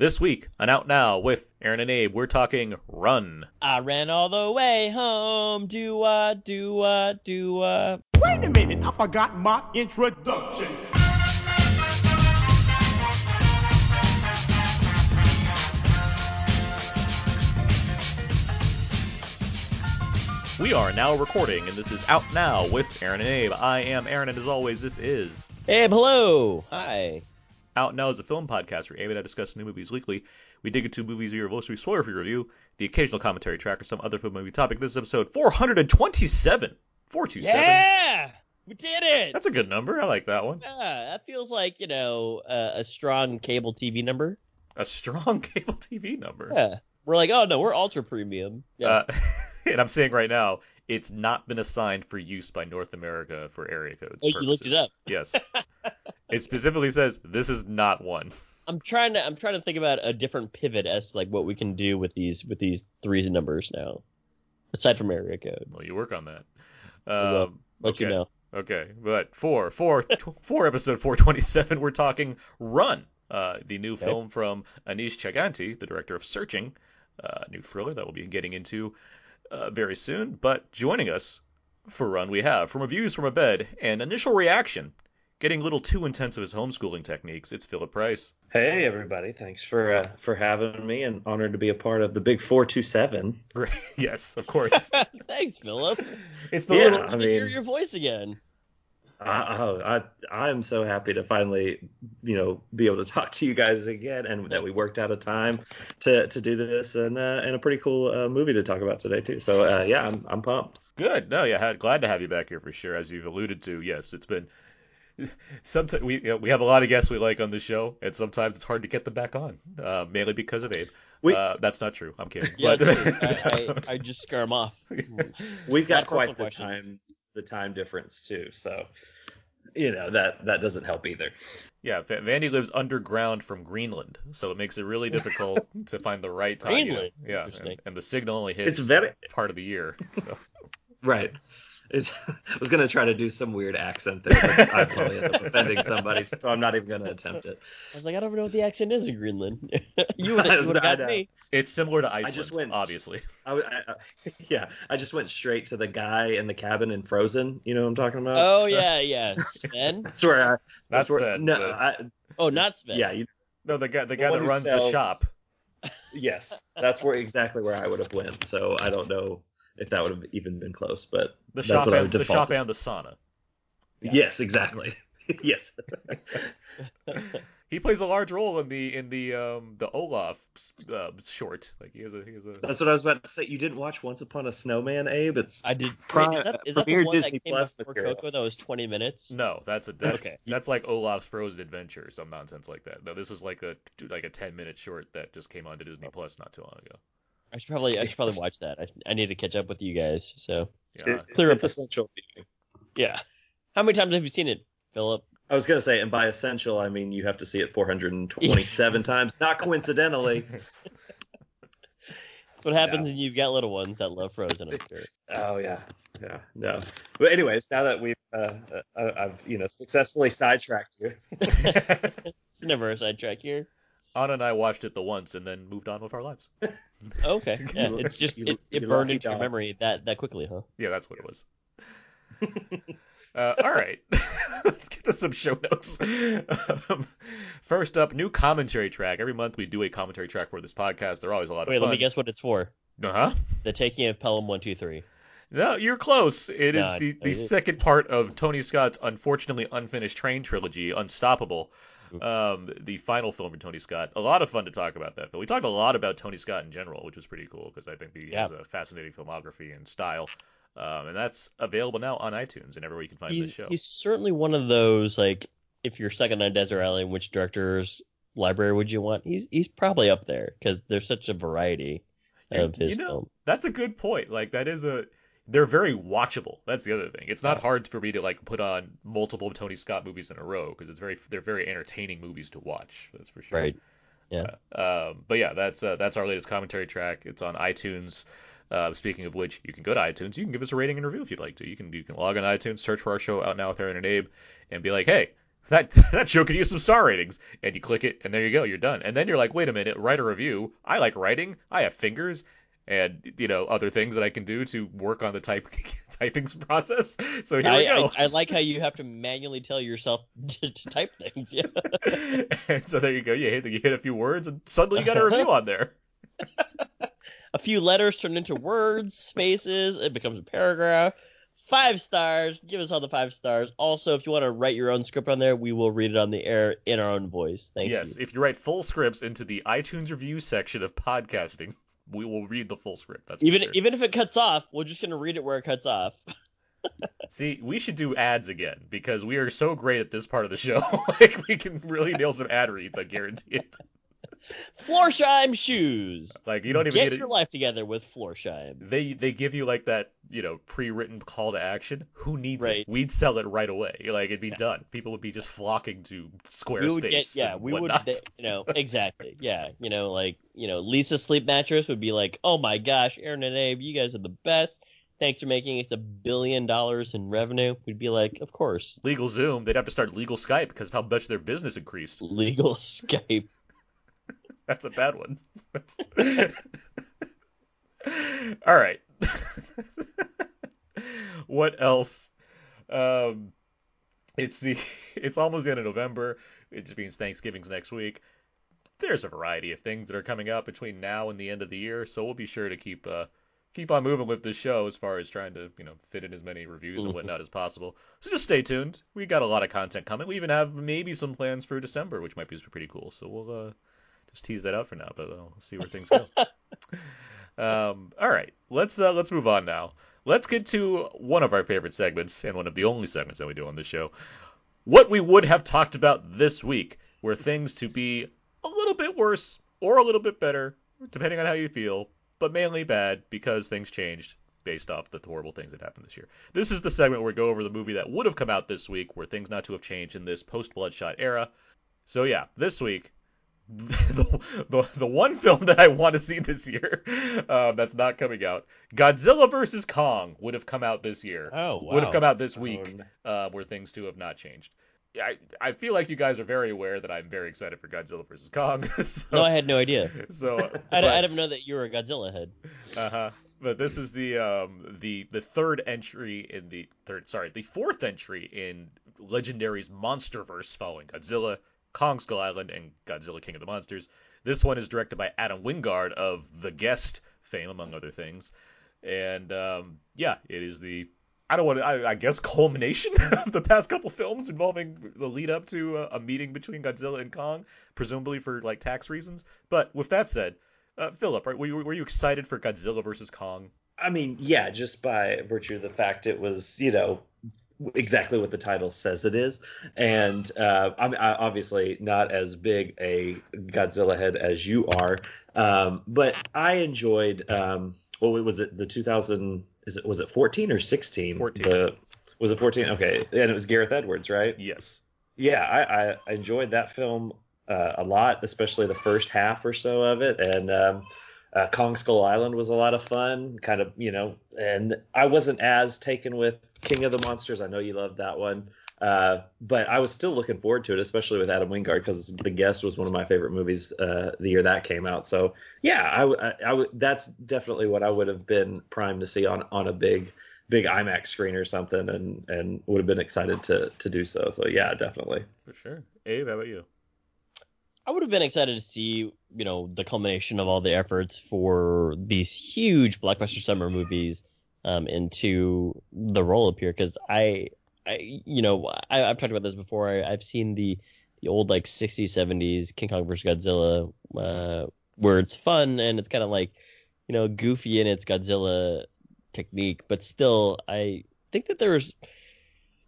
This week on Out Now with Aaron and Abe, we're talking Run. I ran all the way home. Do I, do I, do I? Wait a minute, I forgot my introduction. We are now recording, and this is Out Now with Aaron and Abe. I am Aaron, and as always, this is Abe, hello. Hi. Out Now is a film podcast where Abe and I discuss new movies weekly. We dig into movies we review, spoiler free review, the occasional commentary track, or some other film movie topic. This is episode 427. 427. Yeah, we did it. That's a good number. I like that one. yeah, that feels like you know uh, a strong cable TV number. A strong cable TV number. Yeah, we're like, oh no, we're ultra premium. Yeah. Uh, and I'm saying right now, it's not been assigned for use by North America for area codes. oh, you looked it up. Yes. it specifically says this is not one. I'm trying to I'm trying to think about a different pivot as to like what we can do with these with these three numbers now, aside from area code. Well, you work on that. Um, Let okay. you know. Okay, but for for for episode 427, we're talking Run, uh, the new Okay. film from Aneesh Chaganty, the director of Searching, uh, new thriller that we'll be getting into uh, very soon. But joining us for Run, we have from reviews from a bed and initial reaction, getting a little too intense of his homeschooling techniques. It's Philip Price. Hey everybody, thanks for uh, for having me and honored to be a part of the Big 427. Yes, of course. Thanks, Philip. It's the Yeah. little. I Good to hear your voice again. I, oh, I I am so happy to finally, you know, be able to talk to you guys again and that we worked out a time to to do this and uh, and a pretty cool uh, movie to talk about today too. So uh, yeah, I'm I'm pumped. Good. No, yeah, glad to have you back here for sure. As you've alluded to, yes, it's been. Sometimes we you know, we have a lot of guests we like on the show, and sometimes it's hard to get them back on, uh, mainly because of Abe. We- uh, that's not true. I'm kidding. Yeah, But- I, I, I just scare them off. We've got quite the questions. time the time difference too. So you know that that doesn't help either. yeah, Vandy lives underground from Greenland, so it makes it really difficult to find the right time. Greenland? Yeah, and, and the signal only hits It's very part of the year. So Right. It's, I was gonna try to do some weird accent there, but I probably end up offending somebody, so I'm not even gonna attempt it. I was like, I don't know what the accent is in Greenland. you would have got uh, me. it's similar to Iceland, I just went- obviously. I, w- I- I- yeah, I just went straight to the guy in the cabin in Frozen. You know what I'm talking about? Oh yeah, yeah. Sven? That's where I. That's where, Sven, No, I, Oh, not Sven. yeah, you, No, the guy the guy that who runs the shop. yes, that's where exactly where I would have went. So I don't know if that would have even been close, but The that's shop what I and would the shop to. and the sauna. Yes, exactly. yes. He plays a large role in the in the um the Olaf uh, short. Like he has a he has a. That's what I was about to say. You didn't watch Once Upon a Snowman, Abe? It's I did. Prime- Wait, is that, is that the one Disney that came Plus before material. Coco that was 20 minutes? No, that's a that's Okay. that's like Olaf's Frozen Adventure, some nonsense like that. No, this is like a like a ten minute short that just came onto Disney Plus not too long ago. I should probably I should probably watch that. I, I need to catch up with you guys. So Yeah. it- Clear it's up- essential viewing. yeah. How many times have you seen it, Philip? I was gonna say, and by essential, I mean you have to see it 427 times, not coincidentally. That's what happens when you've got little ones that love Frozen. I'm sure. Oh yeah, yeah, no. But anyways, now that we've, uh, uh, I've you know successfully sidetracked you. it's never a sidetrack here. Anna and I watched it the once and then moved on with our lives. Okay. Yeah, You- it's just you- it, it burned lucky into your memory that that quickly, huh? Yeah, that's what it was. Uh, all right, let's get to some show notes. Um, first up, new commentary track. Every month we do a commentary track for this podcast. They're always a lot of Wait, fun. let me guess what it's for. Uh huh. The taking of Pelham one two three. No, you're close. It is No, the, the second part of Tony Scott's unfortunately unfinished train trilogy, Unstoppable. Um, the final film for Tony Scott. A lot of fun to talk about that film. We talked a lot about Tony Scott in general, which was pretty cool because I think he has a fascinating filmography and style. Um, and that's available now on iTunes and everywhere you can find He's this show. he's certainly one of those like if you're second on Desert Island, which director's library would you want? He's he's probably up there because there's such a variety of You his know, film. That's a good point. Like that is a they're very watchable. That's the other thing. It's not hard for me to like put on multiple Tony Scott movies in a row because it's very they're very entertaining movies to watch. That's for sure. Right. Yeah. Um, but yeah, that's uh, that's our latest commentary track. It's on iTunes. Uh, speaking of which, you can go to iTunes. You can give us a rating and review if you'd like to. You can you can log on iTunes, search for our show out now with Aaron and Abe, and be like, hey, that that show could use some star ratings, and you click it, and there you go, you're done. And then you're like, wait a minute, write a review. I like writing. I have fingers, and you know other things that I can do to work on the type typing process. So here I, we go. I, I like how you have to manually tell yourself to, to type things. Yeah. and so there you go. You hit you hit a few words, and suddenly you got a review on there. a few letters turn into words, spaces, it becomes a paragraph. Five stars. Give us all the five stars. Also, if you want to write your own script on there, we will read it on the air in our own voice. Thank yes, you. if you write full scripts into the iTunes review section of podcasting, we will read the full script. That's Even sure. even if it cuts off, we're just gonna read it where it cuts off. See, we should do ads again because we are so great at this part of the show. like we can really nail some ad reads, I guarantee it. Florsheim shoes. Like you don't even Get your it. life together with Florsheim. They they give you like that, you know, pre-written call to action. Who needs Right. it? We'd sell it right away. Like it'd be done. People would be just flocking to Squarespace. We would get yeah, we whatnot. would you know exactly yeah you know like you know Leesa sleep mattress would be like oh my gosh Aaron and Abe you guys are the best thanks for making us a billion dollars in revenue we'd be like of course Legal Zoom, they'd have to start legal Skype because of how much their business increased. legal Skype That's a bad one. All right. what else? Um, it's the it's almost the end of November. It just means Thanksgiving's next week. There's a variety of things that are coming up between now and the end of the year, so we'll be sure to keep uh, keep on moving with this show as far as trying to you know fit in as many reviews and Mhm. whatnot as possible. So just stay tuned. We got a lot of content coming. We even have maybe some plans for December, which might be pretty cool. So we'll uh, just tease that out for now, but we'll see where things go. um, all right, let's uh, let's move on now. Let's get to one of our favorite segments and one of the only segments that we do on this show. What we would have talked about this week were things to be a little bit worse or a little bit better, depending on how you feel, but mainly bad because things changed based off the horrible things that happened this year. This is the segment where we go over the movie that would have come out this week, where things not to have changed in this post Bloodshot era. So yeah, this week, the, the, the one film that I want to see this year um, that's not coming out, Godzilla vs Kong, would have come out this year. oh Would have come out this Oh, week, no. uh, where things too have not changed. I I feel like you guys are very aware that I'm very excited for Godzilla vs Kong. so, no I had no idea so I, but- I didn't know that you were a Godzilla head uh-huh. But this is the um the the third entry in the third sorry the fourth entry in Legendary's MonsterVerse following Godzilla, Kong Skull Island, and Godzilla King of the Monsters. This one is directed by Adam Wingard of The Guest fame, among other things. And um, yeah, it is the I don't want to I, I guess culmination of the past couple films involving the lead up to a, a meeting between Godzilla and Kong, presumably for like tax reasons. But with that said, uh, Philip, right, were you, were you excited for Godzilla versus Kong? I mean, yeah, just by virtue of the fact it was, you know, exactly what the title says it is, and uh, I'm I, obviously not as big a Godzilla head as you are, um, but I enjoyed. Um, what was it? The 2000 is it was it 14 or 16? 14. The, was it 14? Okay, and it was Gareth Edwards, right? Yes. yeah, I, I enjoyed that film uh, a lot, especially the first half or so of it. And um, uh, Kong Skull Island was a lot of fun, kind of, you know. And I wasn't as taken with King of the Monsters. I know you loved that one, uh, but I was still looking forward to it, especially with Adam Wingard, because The Guest was one of my favorite movies uh, the year that came out. So yeah, I, w- I- I w- that's definitely what I would have been primed to see on on a big big IMAX screen or something, and and would have been excited to to do so. So yeah, definitely. For sure. Abe, how about you? I would have been excited to see, you know, the culmination of all the efforts for these huge blockbuster summer movies um, into the role up here because I, I, you know, I, I've talked about this before. I, I've seen the the old like 60s, 70s King Kong versus Godzilla, uh, where it's fun and it's kind of like, you know, goofy in its Godzilla technique, but still, I think that there's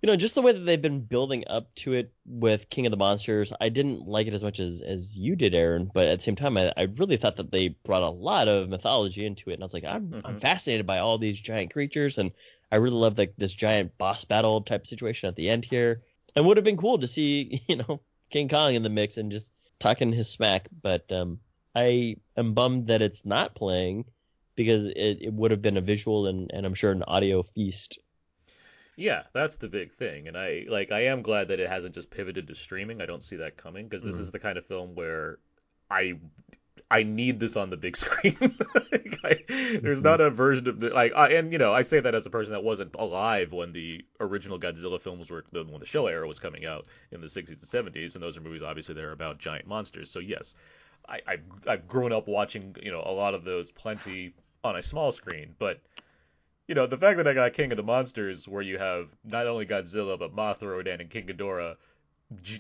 you know, just the way that they've been building up to it with King of the Monsters, I didn't like it as much as as you did, Aaron. But at the same time, I, I really thought that they brought a lot of mythology into it, and I was like, I'm I'm Mhm. fascinated by all these giant creatures, and I really love like this giant boss battle type situation at the end here. And would have been cool to see, you know, King Kong in the mix and just talking his smack. But um, I am bummed that it's not playing because it, it would have been a visual and, and I'm sure an audio feast Yeah, that's the big thing, and I like I am glad that it hasn't just pivoted to streaming. I don't see that coming because this Mhm. is the kind of film where I I need this on the big screen. like, I, there's not a version of the like, I, and you know, I say that as a person that wasn't alive when the original Godzilla films were the when the Showa era was coming out in the 60s and 70s, and those are movies obviously that are about giant monsters. So yes, I, I've I've grown up watching you know a lot of those plenty on a small screen, but you know, the fact that I got King of the Monsters, where you have not only Godzilla but Mothra, Rodan, and King Ghidorah,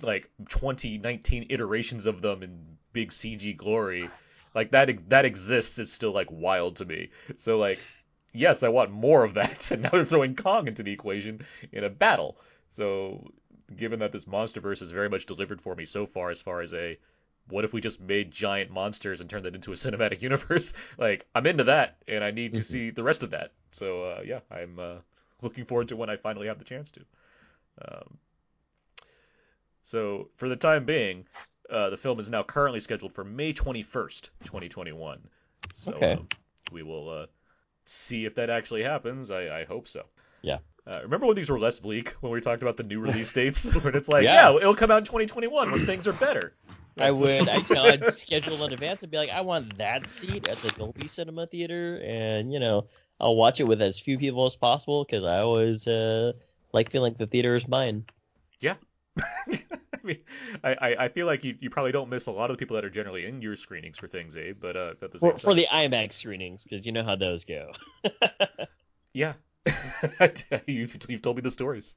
like 2019 iterations of them in big CG glory, like that that exists It's still like wild to me. So like, yes, I want more of that, and now they're throwing Kong into the equation in a battle. So given that this MonsterVerse is very much delivered for me so far, as far as a what if we just made giant monsters and turned that into a cinematic universe? Like, I'm into that, and I need to Mhm. see the rest of that. So, uh, yeah, I'm uh, looking forward to when I finally have the chance to. Um, so, for the time being, uh, the film is now currently scheduled for May 21st, 2021. So, Okay. um, we will uh, see if that actually happens. I, I hope so. Yeah. Uh, remember when these were less bleak when we talked about the new release dates? when it's like, Yeah. yeah. it'll come out in 2021 when things are better. I would, I, you know, I'd schedule in advance and be like, I want that seat at the Dolby Cinema Theater, and you know, I'll watch it with as few people as possible because I always uh, like feeling like the theater is mine. Yeah. I mean, I, I, feel like you, you probably don't miss a lot of the people that are generally in your screenings for things, Abe. But uh, the For, for the IMAX screenings, because you know how those go. yeah, you've, you've told me the stories,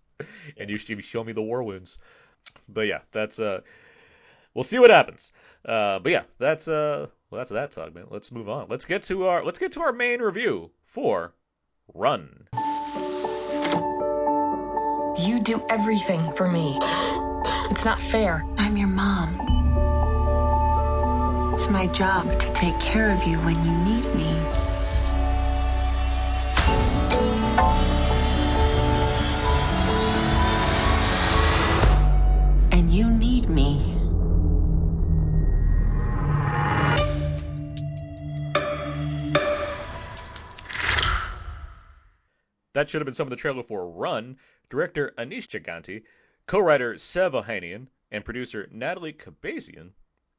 and you should show me the war wounds. But yeah, that's uh, we'll see what happens. Uh, but yeah, that's uh, well, that's that talk, man. Let's move on. Let's get to our let's get to our main review for Run. You do everything for me. It's not fair. I'm your mom. It's my job to take care of you when you need me. That should have been some of the trailer for Run. Director Aneesh Chaganty, co-writer Sev Ohanian, and producer Natalie Qasabian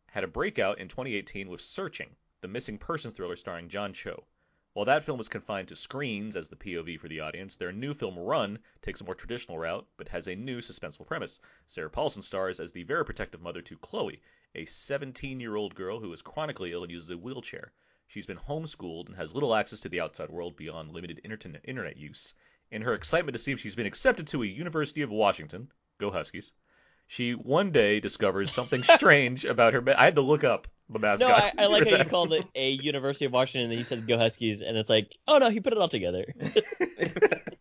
had a breakout in 2018 with Searching, the missing persons thriller starring John Cho. While that film was confined to screens as the POV for the audience, their new film Run takes a more traditional route, but has a new suspenseful premise. Sarah Paulson stars as the very protective mother to Chloe, a 17-year-old girl who is chronically ill and uses a wheelchair. She's been homeschooled and has little access to the outside world beyond limited internet, internet use. In her excitement to see if she's been accepted to a University of Washington, go Huskies, she one day discovers something strange about her. Ma- I had to look up the mascot. No, I, I like how you called it a University of Washington, and then you said Go Huskies, and it's like, oh no, he put it all together.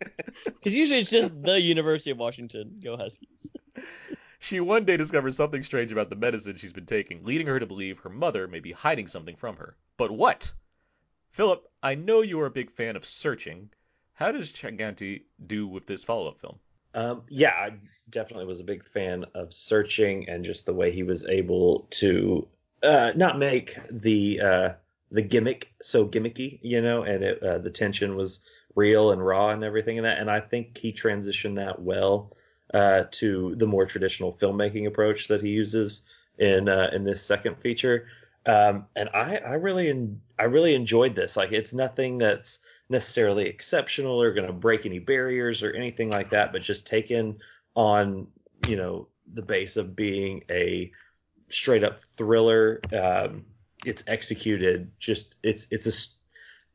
Because usually it's just the University of Washington, Go Huskies. She one day discovers something strange about the medicine she's been taking, leading her to believe her mother may be hiding something from her. But what? Philip, I know you are a big fan of Searching. How does Chaganty do with this follow-up film? Um, yeah, I definitely was a big fan of searching and just the way he was able to uh, not make the uh, the gimmick so gimmicky, you know, and it, uh, the tension was real and raw and everything in that. And I think he transitioned that well uh, to the more traditional filmmaking approach that he uses in uh, in this second feature. Um, and I, I really en- I really enjoyed this. Like it's nothing that's necessarily exceptional or going to break any barriers or anything like that, but just taken on, you know, the base of being a straight up thriller. Um, it's executed just it's it's a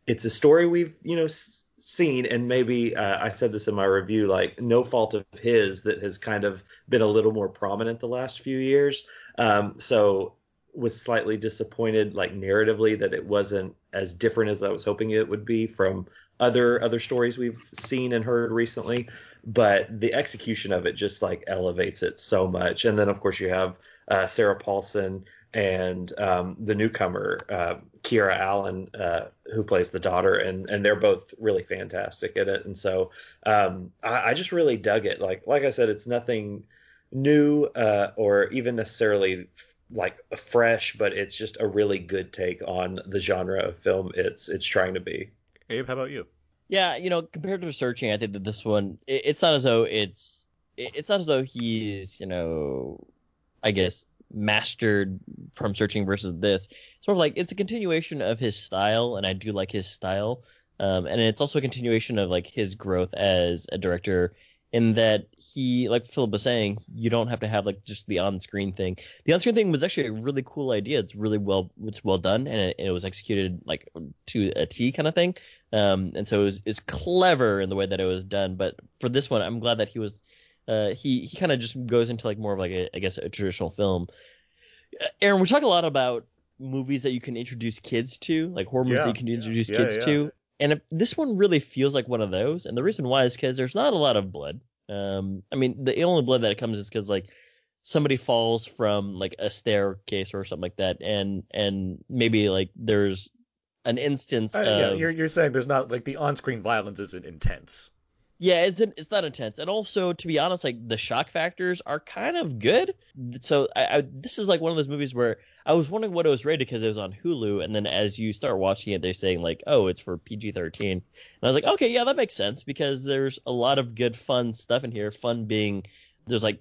it's a story we've you know s- seen and maybe uh, I said this in my review like no fault of his that has kind of been a little more prominent the last few years. Um, so was slightly disappointed like narratively that it wasn't as different as I was hoping it would be from other other stories we've seen and heard recently but the execution of it just like elevates it so much and then of course you have uh, Sarah Paulson and um, the newcomer uh, Kiera Allen uh, who plays the daughter and and they're both really fantastic at it. And so um, I, I just really dug it. Like like I said it's nothing new uh, or even necessarily f- like fresh but it's just a really good take on the genre of film it's it's trying to be. Abe, how about you? Yeah, you know, compared to searching, I think that this one, it, it's not as though it's, it, it's not as though he's, you know, I guess mastered from searching versus this. It's more of like it's a continuation of his style, and I do like his style. Um, and it's also a continuation of like his growth as a director in that he, like Philip was saying, you don't have to have like just the on-screen thing. The on-screen thing was actually a really cool idea. It's really well, it's well done, and it, it was executed like to a T kind of thing. Um, and so it was, it's clever in the way that it was done. But for this one, I'm glad that he was, uh, he he kind of just goes into like more of like a, I guess a traditional film. Uh, Aaron, we talk a lot about movies that you can introduce kids to, like horror movies Yeah. that you can introduce Yeah, kids yeah. to. And if, this one really feels like one of those. And the reason why is because there's not a lot of blood. Um, I mean, the only blood that comes is because like somebody falls from like a staircase or something like that, and and maybe like there's an instance Uh, of yeah, you're you're saying there's not like the on-screen violence isn't intense. Yeah, it's it's not intense, and also to be honest, like the shock factors are kind of good. So I, I this is like one of those movies where I was wondering what it was rated because it was on Hulu, and then as you start watching it, they're saying like, oh, it's for PG-13, and I was like, okay, yeah, that makes sense because there's a lot of good fun stuff in here. Fun being there's like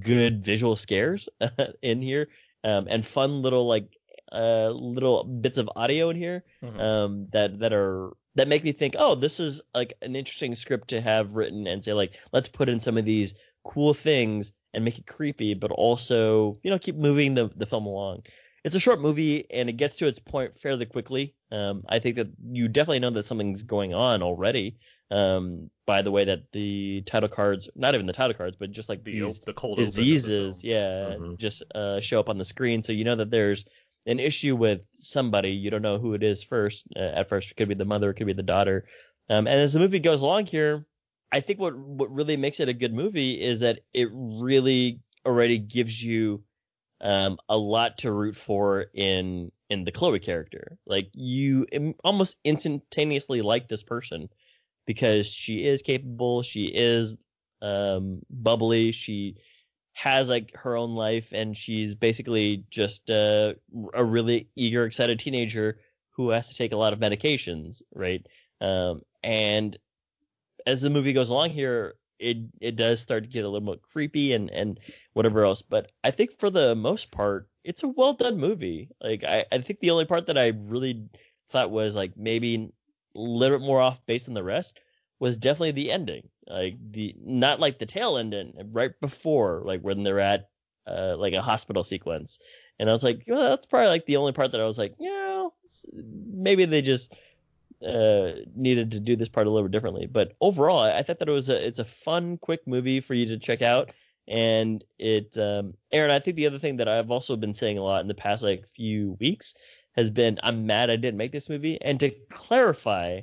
good visual scares in here, um, and fun little like uh little bits of audio in here Mhm. um, that that are that make me think, oh, this is like an interesting script to have written and say like, let's put in some of these cool things and make it creepy, but also you know keep moving the the film along. It's a short movie and it gets to its point fairly quickly. Um, I think that you definitely know that something's going on already. Um, by the way that the title cards, not even the title cards, but just like The these the cold open the diseases, yeah, Mhm. just uh, show up on the screen. So you know that there's an issue with somebody. You don't know who it is first. Uh, at first, it could be the mother, it could be the daughter. Um, and as the movie goes along here, I think what what really makes it a good movie is that it really already gives you um, a lot to root for in in the Chloe character. Like you almost instantaneously like this person because she is capable, she is um, bubbly, she has like her own life, and she's basically just a really eager, excited teenager who has to take a lot of medications, right? Um, and as the movie goes along here, it it does start to get a little more creepy and and whatever else. But I think for the most part, it's a well done movie. Like I, I think the only part that I really thought was like maybe a little bit more off base than the rest was definitely the ending. Like the not like the tail ending right before like when they're at uh, like a hospital sequence. And I was like, well, that's probably like the only part that I was like, you know, maybe they just uh, needed to do this part a little bit differently. But overall, I, thought that it was a it's a fun, quick movie for you to check out. And it, um, Aaron, I think the other thing that I've also been saying a lot in the past like few weeks has been I'm mad I didn't make this movie. And to clarify,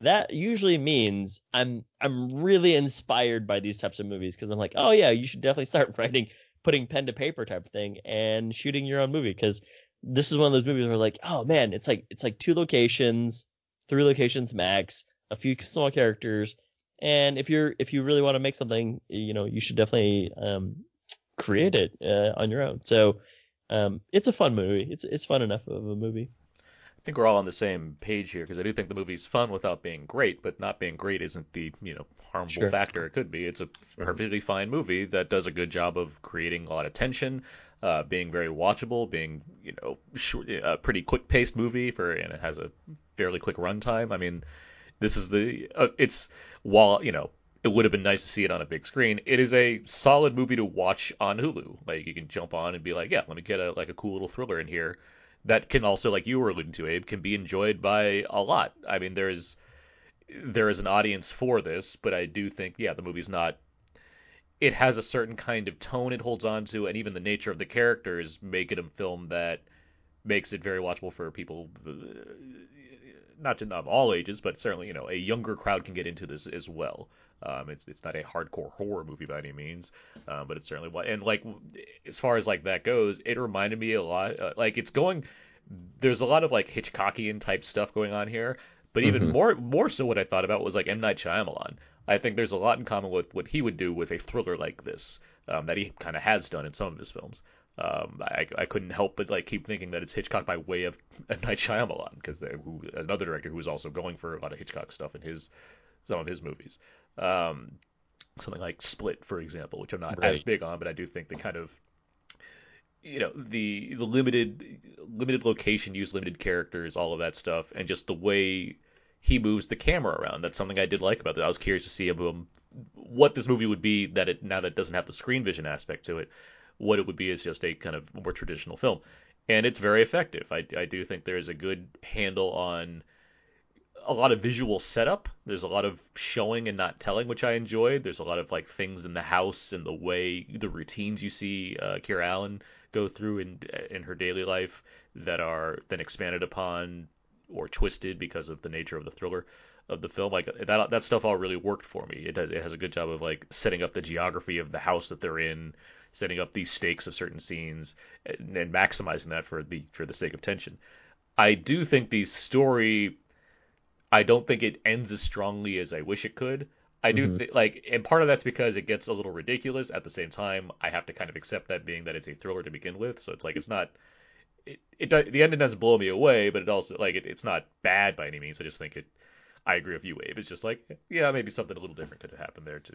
that usually means I'm I'm really inspired by these types of movies because I'm like, oh yeah, you should definitely start writing, putting pen to paper type thing, and shooting your own movie because this is one of those movies where like, oh man, it's like it's like two locations, three locations max, a few small characters, and if you're if you really want to make something, you know, you should definitely um, create it uh, on your own. So um, it's a fun movie. It's it's fun enough of a movie. I think we're all on the same page here because I do think the movie's fun without being great, but not being great isn't the you know harmful Sure. factor it could be. It's a perfectly fine movie that does a good job of creating a lot of tension, uh, being very watchable, being you know short, a pretty quick paced movie for and it has a fairly quick runtime. I mean, this is the uh, it's while you know it would have been nice to see it on a big screen. It is a solid movie to watch on Hulu. Like you can jump on and be like, yeah, let me get a like a cool little thriller in here. That can also, like you were alluding to, Abe, can be enjoyed by a lot. I mean, there's there is an audience for this, but I do think, yeah, the movie's not. It has a certain kind of tone it holds on to, and even the nature of the characters make it a film that makes it very watchable for people, uh, not of all ages, but certainly you know a younger crowd can get into this as well. Um, it's it's not a hardcore horror movie by any means, uh, but it's certainly what and like as far as like that goes, it reminded me a lot. Uh, like it's going, there's a lot of like Hitchcockian type stuff going on here, but even Mhm. more more so what I thought about was like M Night Shyamalan. I think there's a lot in common with what he would do with a thriller like this um, that he kind of has done in some of his films. Um, I, I couldn't help but like keep thinking that it's Hitchcock by way of M Night Shyamalan because another director who was also going for a lot of Hitchcock stuff in his some of his movies. Um, something like Split, for example, which I'm not right. as big on, but I do think the kind of you know the the limited limited location use, limited characters, all of that stuff, and just the way he moves the camera around. That's something I did like about it. I was curious to see him, what this movie would be that it now that it doesn't have the screen vision aspect to it, what it would be as just a kind of more traditional film, and it's very effective. I I do think there is a good handle on a lot of visual setup. There's a lot of showing and not telling, which I enjoyed. There's a lot of like things in the house and the way the routines you see uh, Kiera Allen go through in in her daily life that are then expanded upon or twisted because of the nature of the thriller of the film. Like that that stuff all really worked for me. It has it has a good job of like setting up the geography of the house that they're in, setting up these stakes of certain scenes, and, and maximizing that for the for the sake of tension. I do think the story I don't think it ends as strongly as I wish it could. I do mm-hmm. th- like, and part of that's because it gets a little ridiculous. At the same time, I have to kind of accept that being that it's a thriller to begin with. So it's like it's not. It, it the ending doesn't blow me away, but it also like it, it's not bad by any means. I just think it. I agree with you, Abe. It's just like yeah, maybe something a little different could have happened there to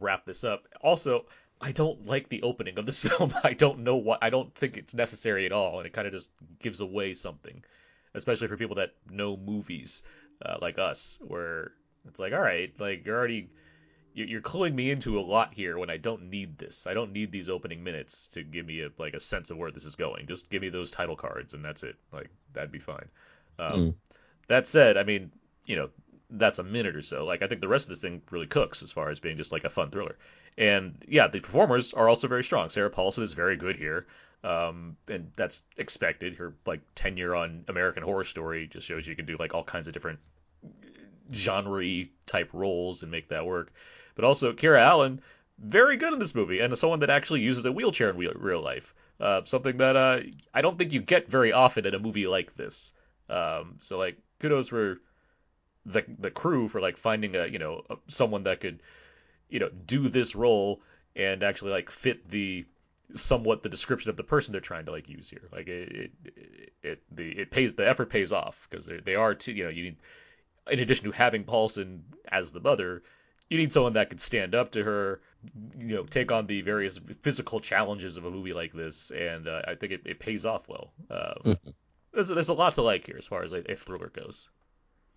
wrap this up. Also, I don't like the opening of this film. I don't know what. I don't think it's necessary at all, and it kind of just gives away something especially for people that know movies uh, like us, where it's like, all right, like you're already you're cluing me into a lot here when I don't need this. I don't need these opening minutes to give me a like a sense of where this is going. Just give me those title cards and that's it. Like that'd be fine. Um, mm. That said, I mean, you know, that's a minute or so. Like I think the rest of this thing really cooks as far as being just like a fun thriller. And yeah, the performers are also very strong. Sarah Paulson is very good here. Um, and that's expected. Her like tenure on American Horror Story just shows you can do like all kinds of different genre type roles and make that work. But also Kiera Allen, very good in this movie, and someone that actually uses a wheelchair in real life. Uh, something that uh, I don't think you get very often in a movie like this. Um, so like kudos for the the crew for like finding a you know someone that could you know do this role and actually like fit the somewhat the description of the person they're trying to like use here. Like it, it, it the it pays the effort pays off because they are too, you know you need in addition to having Paulson as the mother, you need someone that could stand up to her, you know, take on the various physical challenges of a movie like this, and uh, I think it, it pays off well. Um, mm-hmm. there's, there's a lot to like here as far as a, a thriller goes.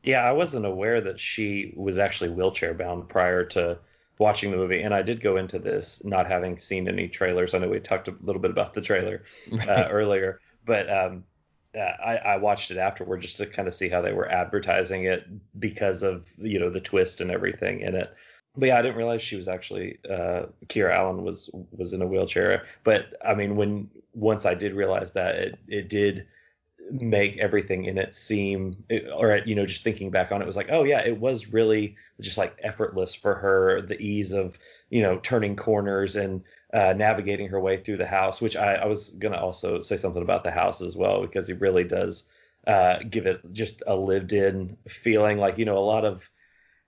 Yeah, I wasn't aware that she was actually wheelchair bound prior to watching the movie, and I did go into this not having seen any trailers. I know we talked a little bit about the trailer uh, right. earlier, but um, uh, I, I, watched it afterward just to kind of see how they were advertising it because of you know the twist and everything in it. But yeah, I didn't realize she was actually uh, Kiera Allen was was in a wheelchair. But I mean, when once I did realize that, it it did make everything in it seem or you know just thinking back on it was like oh yeah it was really just like effortless for her the ease of you know turning corners and uh, navigating her way through the house which I, I was gonna also say something about the house as well because it really does uh, give it just a lived in feeling like you know a lot of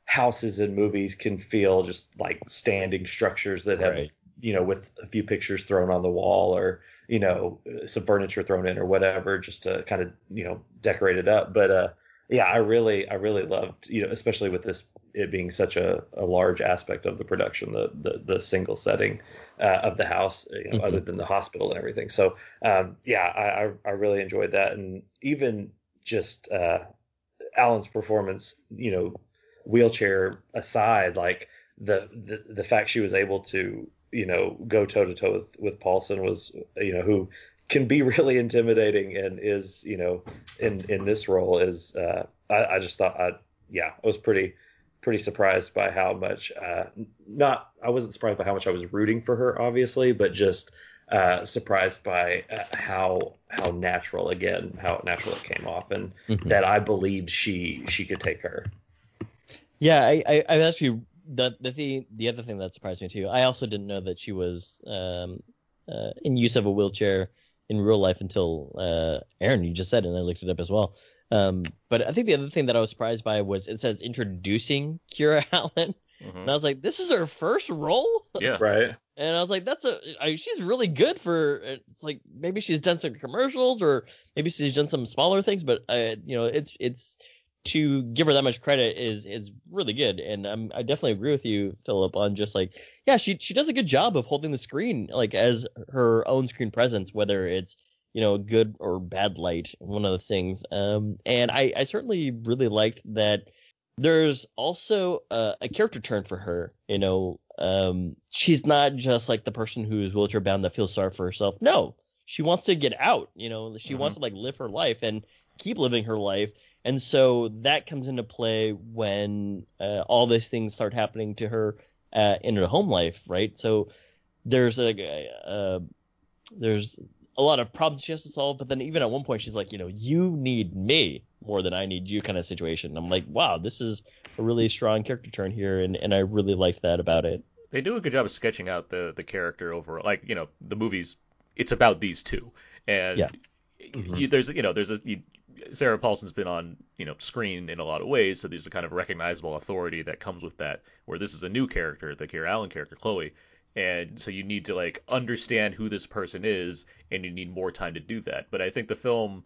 houses in movies can feel just like standing structures that have right. You know with a few pictures thrown on the wall or you know, some furniture thrown in or whatever, just to kind of, you know, decorate it up. But uh, yeah, I really, I really loved, you know, especially with this it being such a, a large aspect of the production, the the, the single setting uh, of the house, you know, mm-hmm. other than the hospital and everything. So um, yeah, I, I really enjoyed that, and even just uh, Allen's performance, you know, wheelchair aside, like the, the the fact she was able to you know, go toe to toe with with Paulson was, you know, who can be really intimidating and is, you know, in in this role is, uh, I, I just thought, I, yeah, I was pretty pretty surprised by how much, uh, not, I wasn't surprised by how much I was rooting for her, obviously, but just uh, surprised by uh, how how natural again, how natural it came off, and mm-hmm. that I believed she she could take her. Yeah, I, I, I actually the the thing, the other thing that surprised me too, I also didn't know that she was um, uh, in use of a wheelchair in real life until uh, Aaron, you just said, and I looked it up as well. Um, but I think the other thing that I was surprised by was it says introducing Kira Allen, And I was like, this is her first role. Yeah. Right. And I was like, that's a I, she's really good for. It's like maybe she's done some commercials or maybe she's done some smaller things, but uh, you know, it's it's to give her that much credit is is really good. And um, I definitely agree with you, Philip, on just like yeah, she she does a good job of holding the screen like as her own screen presence, whether it's you know good or bad light, one of the things. Um, and I I certainly really liked that. There's also a, a character turn for her, you know, um, she's not just like the person who's wheelchair bound that feels sorry for herself. No, she wants to get out. You know, she Mhm. wants to like live her life and keep living her life. And so that comes into play when uh, all these things start happening to her uh, in her home life, right? So there's a uh, there's a lot of problems she has to solve, but then even at one point she's like, you know, you need me more than I need you kind of situation. I'm like, wow, this is a really strong character turn here, and, and I really liked that about it. They do a good job of sketching out the the character over like you know the movies. It's about these two, and Yeah. you, there's you know there's a you, Sarah Paulson's been on you know screen in a lot of ways, so there's a kind of recognizable authority that comes with that. Where this is a new character, the Kiera Allen character, Chloe, and so you need to like understand who this person is, and you need more time to do that. But I think the film,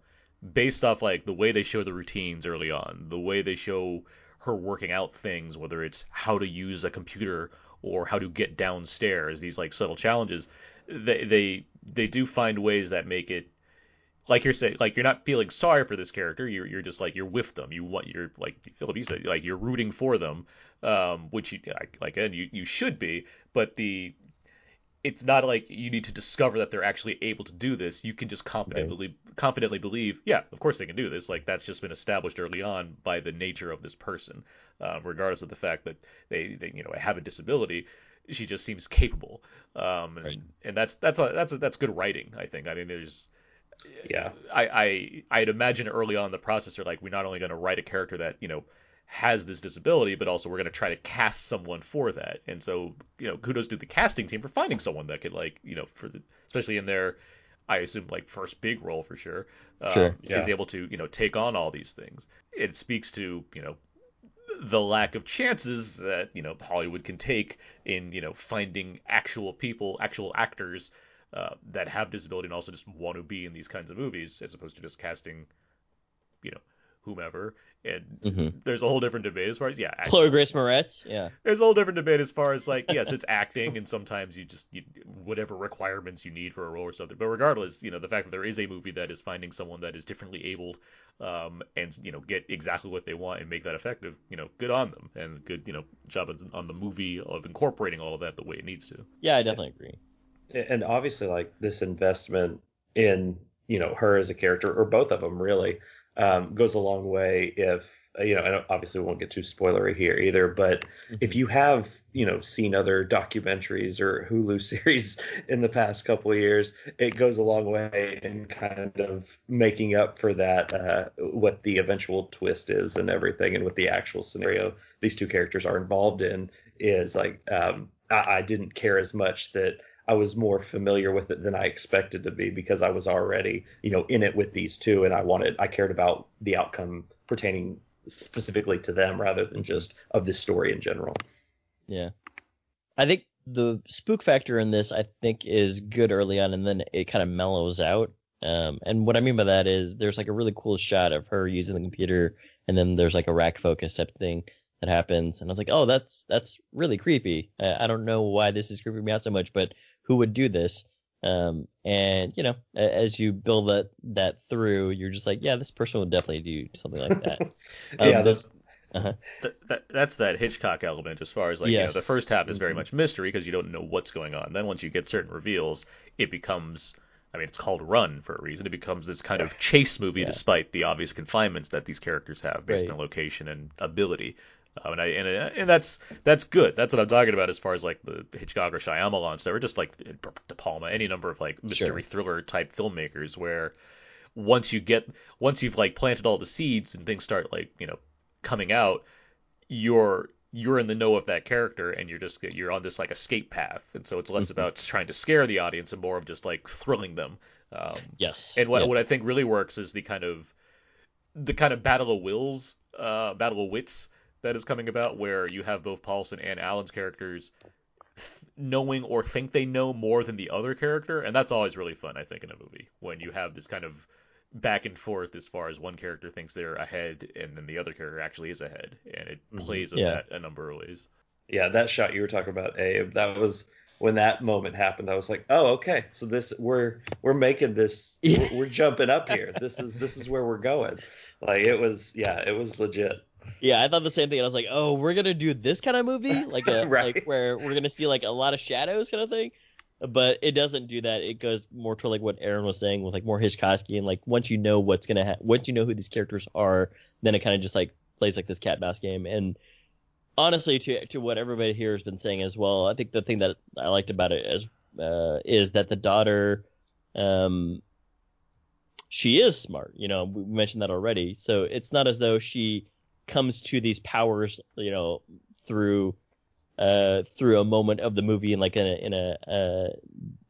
based off like the way they show the routines early on, the way they show her working out things, whether it's how to use a computer or how to get downstairs, these like subtle challenges, they they they do find ways that make it like you're saying, like you're not feeling sorry for this character. You're you're just like you're with them. You want you're like Philip you said like you're rooting for them, um, which you like and you you should be. But the it's not like you need to discover that they're actually able to do this. You can just confidently confidently believe, yeah, of course they can do this. Like that's just been established early on by the nature of this person, uh, regardless of the fact that they, they you know have a disability. She just seems capable, um, and, Right. and that's that's a, that's a, that's good writing. I think. I mean, there's Yeah. I, I I'd imagine early on in the process they're like we're not only going to write a character that you know has this disability, but also we're going to try to cast someone for that. And so you know kudos to the casting team for finding someone that could like you know for the, especially in their I assume like first big role for sure. Um, Sure, Is able to you know take on all these things. It speaks to you know the lack of chances that you know Hollywood can take in you know finding actual people, actual actors uh, that have disability and also just want to be in these kinds of movies, as opposed to just casting, you know, whomever. And Mhm. there's a whole different debate as far as yeah, Chloe Grace Moretz, yeah. there's a whole different debate as far as like yes, it's acting, and sometimes you just you, whatever requirements you need for a role or something. But regardless, you know, the fact that there is a movie that is finding someone that is differently abled, um, and you know get exactly what they want and make that effective, you know, good on them, and good you know job on- on the movie of incorporating all of that the way it needs to. Yeah, I definitely agree. And obviously like this investment in you know her as a character or both of them really um, goes a long way if you know and obviously we won't get too spoilery here either but if you have you know seen other documentaries or hulu series in the past couple of years it goes a long way in kind of making up for that uh, what the eventual twist is and everything and what the actual scenario these two characters are involved in is like um, I, I didn't care as much that I was more familiar with it than I expected to be because I was already, you know, in it with these two, and I wanted, I cared about the outcome pertaining specifically to them rather than just of this story in general. Yeah. I think the spook factor in this I think is good early on and then it kind of mellows out. Um, and what I mean by that is there's like a really cool shot of her using the computer and then there's like a rack focus type thing that happens and I was like, oh, that's that's really creepy. I, I don't know why this is creeping me out so much, but who would do this? Um, and you know, as you build that that through, you're just like, yeah, this person would definitely do something like that. Um, yeah, there's- those, Th- that, that's that Hitchcock element as far as like you know the first half is very Mhm. much mystery because you don't know what's going on. Then once you get certain reveals, it becomes I mean it's called Run for a reason. It becomes this kind of chase movie Yeah. despite the obvious confinements that these characters have based Right. on location and ability. Uh, and I and, and that's that's good. That's what I'm talking about as far as like the Hitchcock or Shyamalan stuff, or just like De Palma, any number of like mystery Sure. thriller type filmmakers where once you get once you've like planted all the seeds and things start like you know coming out you're you're in the know of that character and you're just you're on this like escape path and so it's less Mhm. about trying to scare the audience and more of just like thrilling them um, yes. and what yeah. what I think really works is the kind of the kind of battle of wills uh battle of wits that is coming about, where you have both Paulson and Allen's characters knowing or think they know more than the other character, and that's always really fun, I think, in a movie when you have this kind of back and forth as far as one character thinks they're ahead and then the other character actually is ahead, and it Mhm. plays with Yeah. that a number of ways. Yeah, that shot you were talking about, Abe, that was when that moment happened. I was like, oh, okay, so this we're we're making this, we're, we're jumping up here. This is this is where we're going. Like it was, yeah, it was legit. Yeah, I thought the same thing. I was like, oh, we're gonna do this kind of movie, like a Right. like where we're gonna see like a lot of shadows kind of thing. But it doesn't do that. It goes more to like what Aaron was saying with like more Hitchcocky and like once you know what's gonna ha- once you know who these characters are, then it kind of just like plays like this cat mouse game. And honestly, to to what everybody here has been saying as well, I think the thing that I liked about it as uh, is that the daughter, um, she is smart. You know, we mentioned that already. So it's not as though she comes to these powers, you know, through uh through a moment of the movie in like in a in a uh,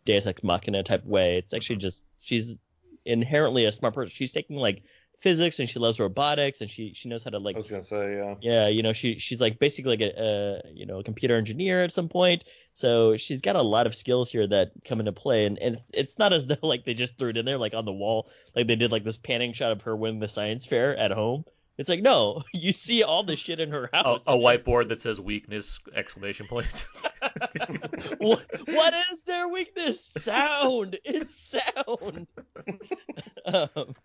Deus Ex Machina type way. It's actually just she's inherently a smart person. She's taking like physics and she loves robotics and she she knows how to like I was gonna say, yeah. yeah, you know, she she's like basically like a, a you know a computer engineer at some point. So she's got a lot of skills here that come into play, and and it's- it's not as though like they just threw it in there like on the wall, like they did like this panning shot of her winning the science fair at home. It's like no, you see all the shit in her house. a whiteboard that says weakness exclamation point. what, what is their weakness? Sound. It's sound. um,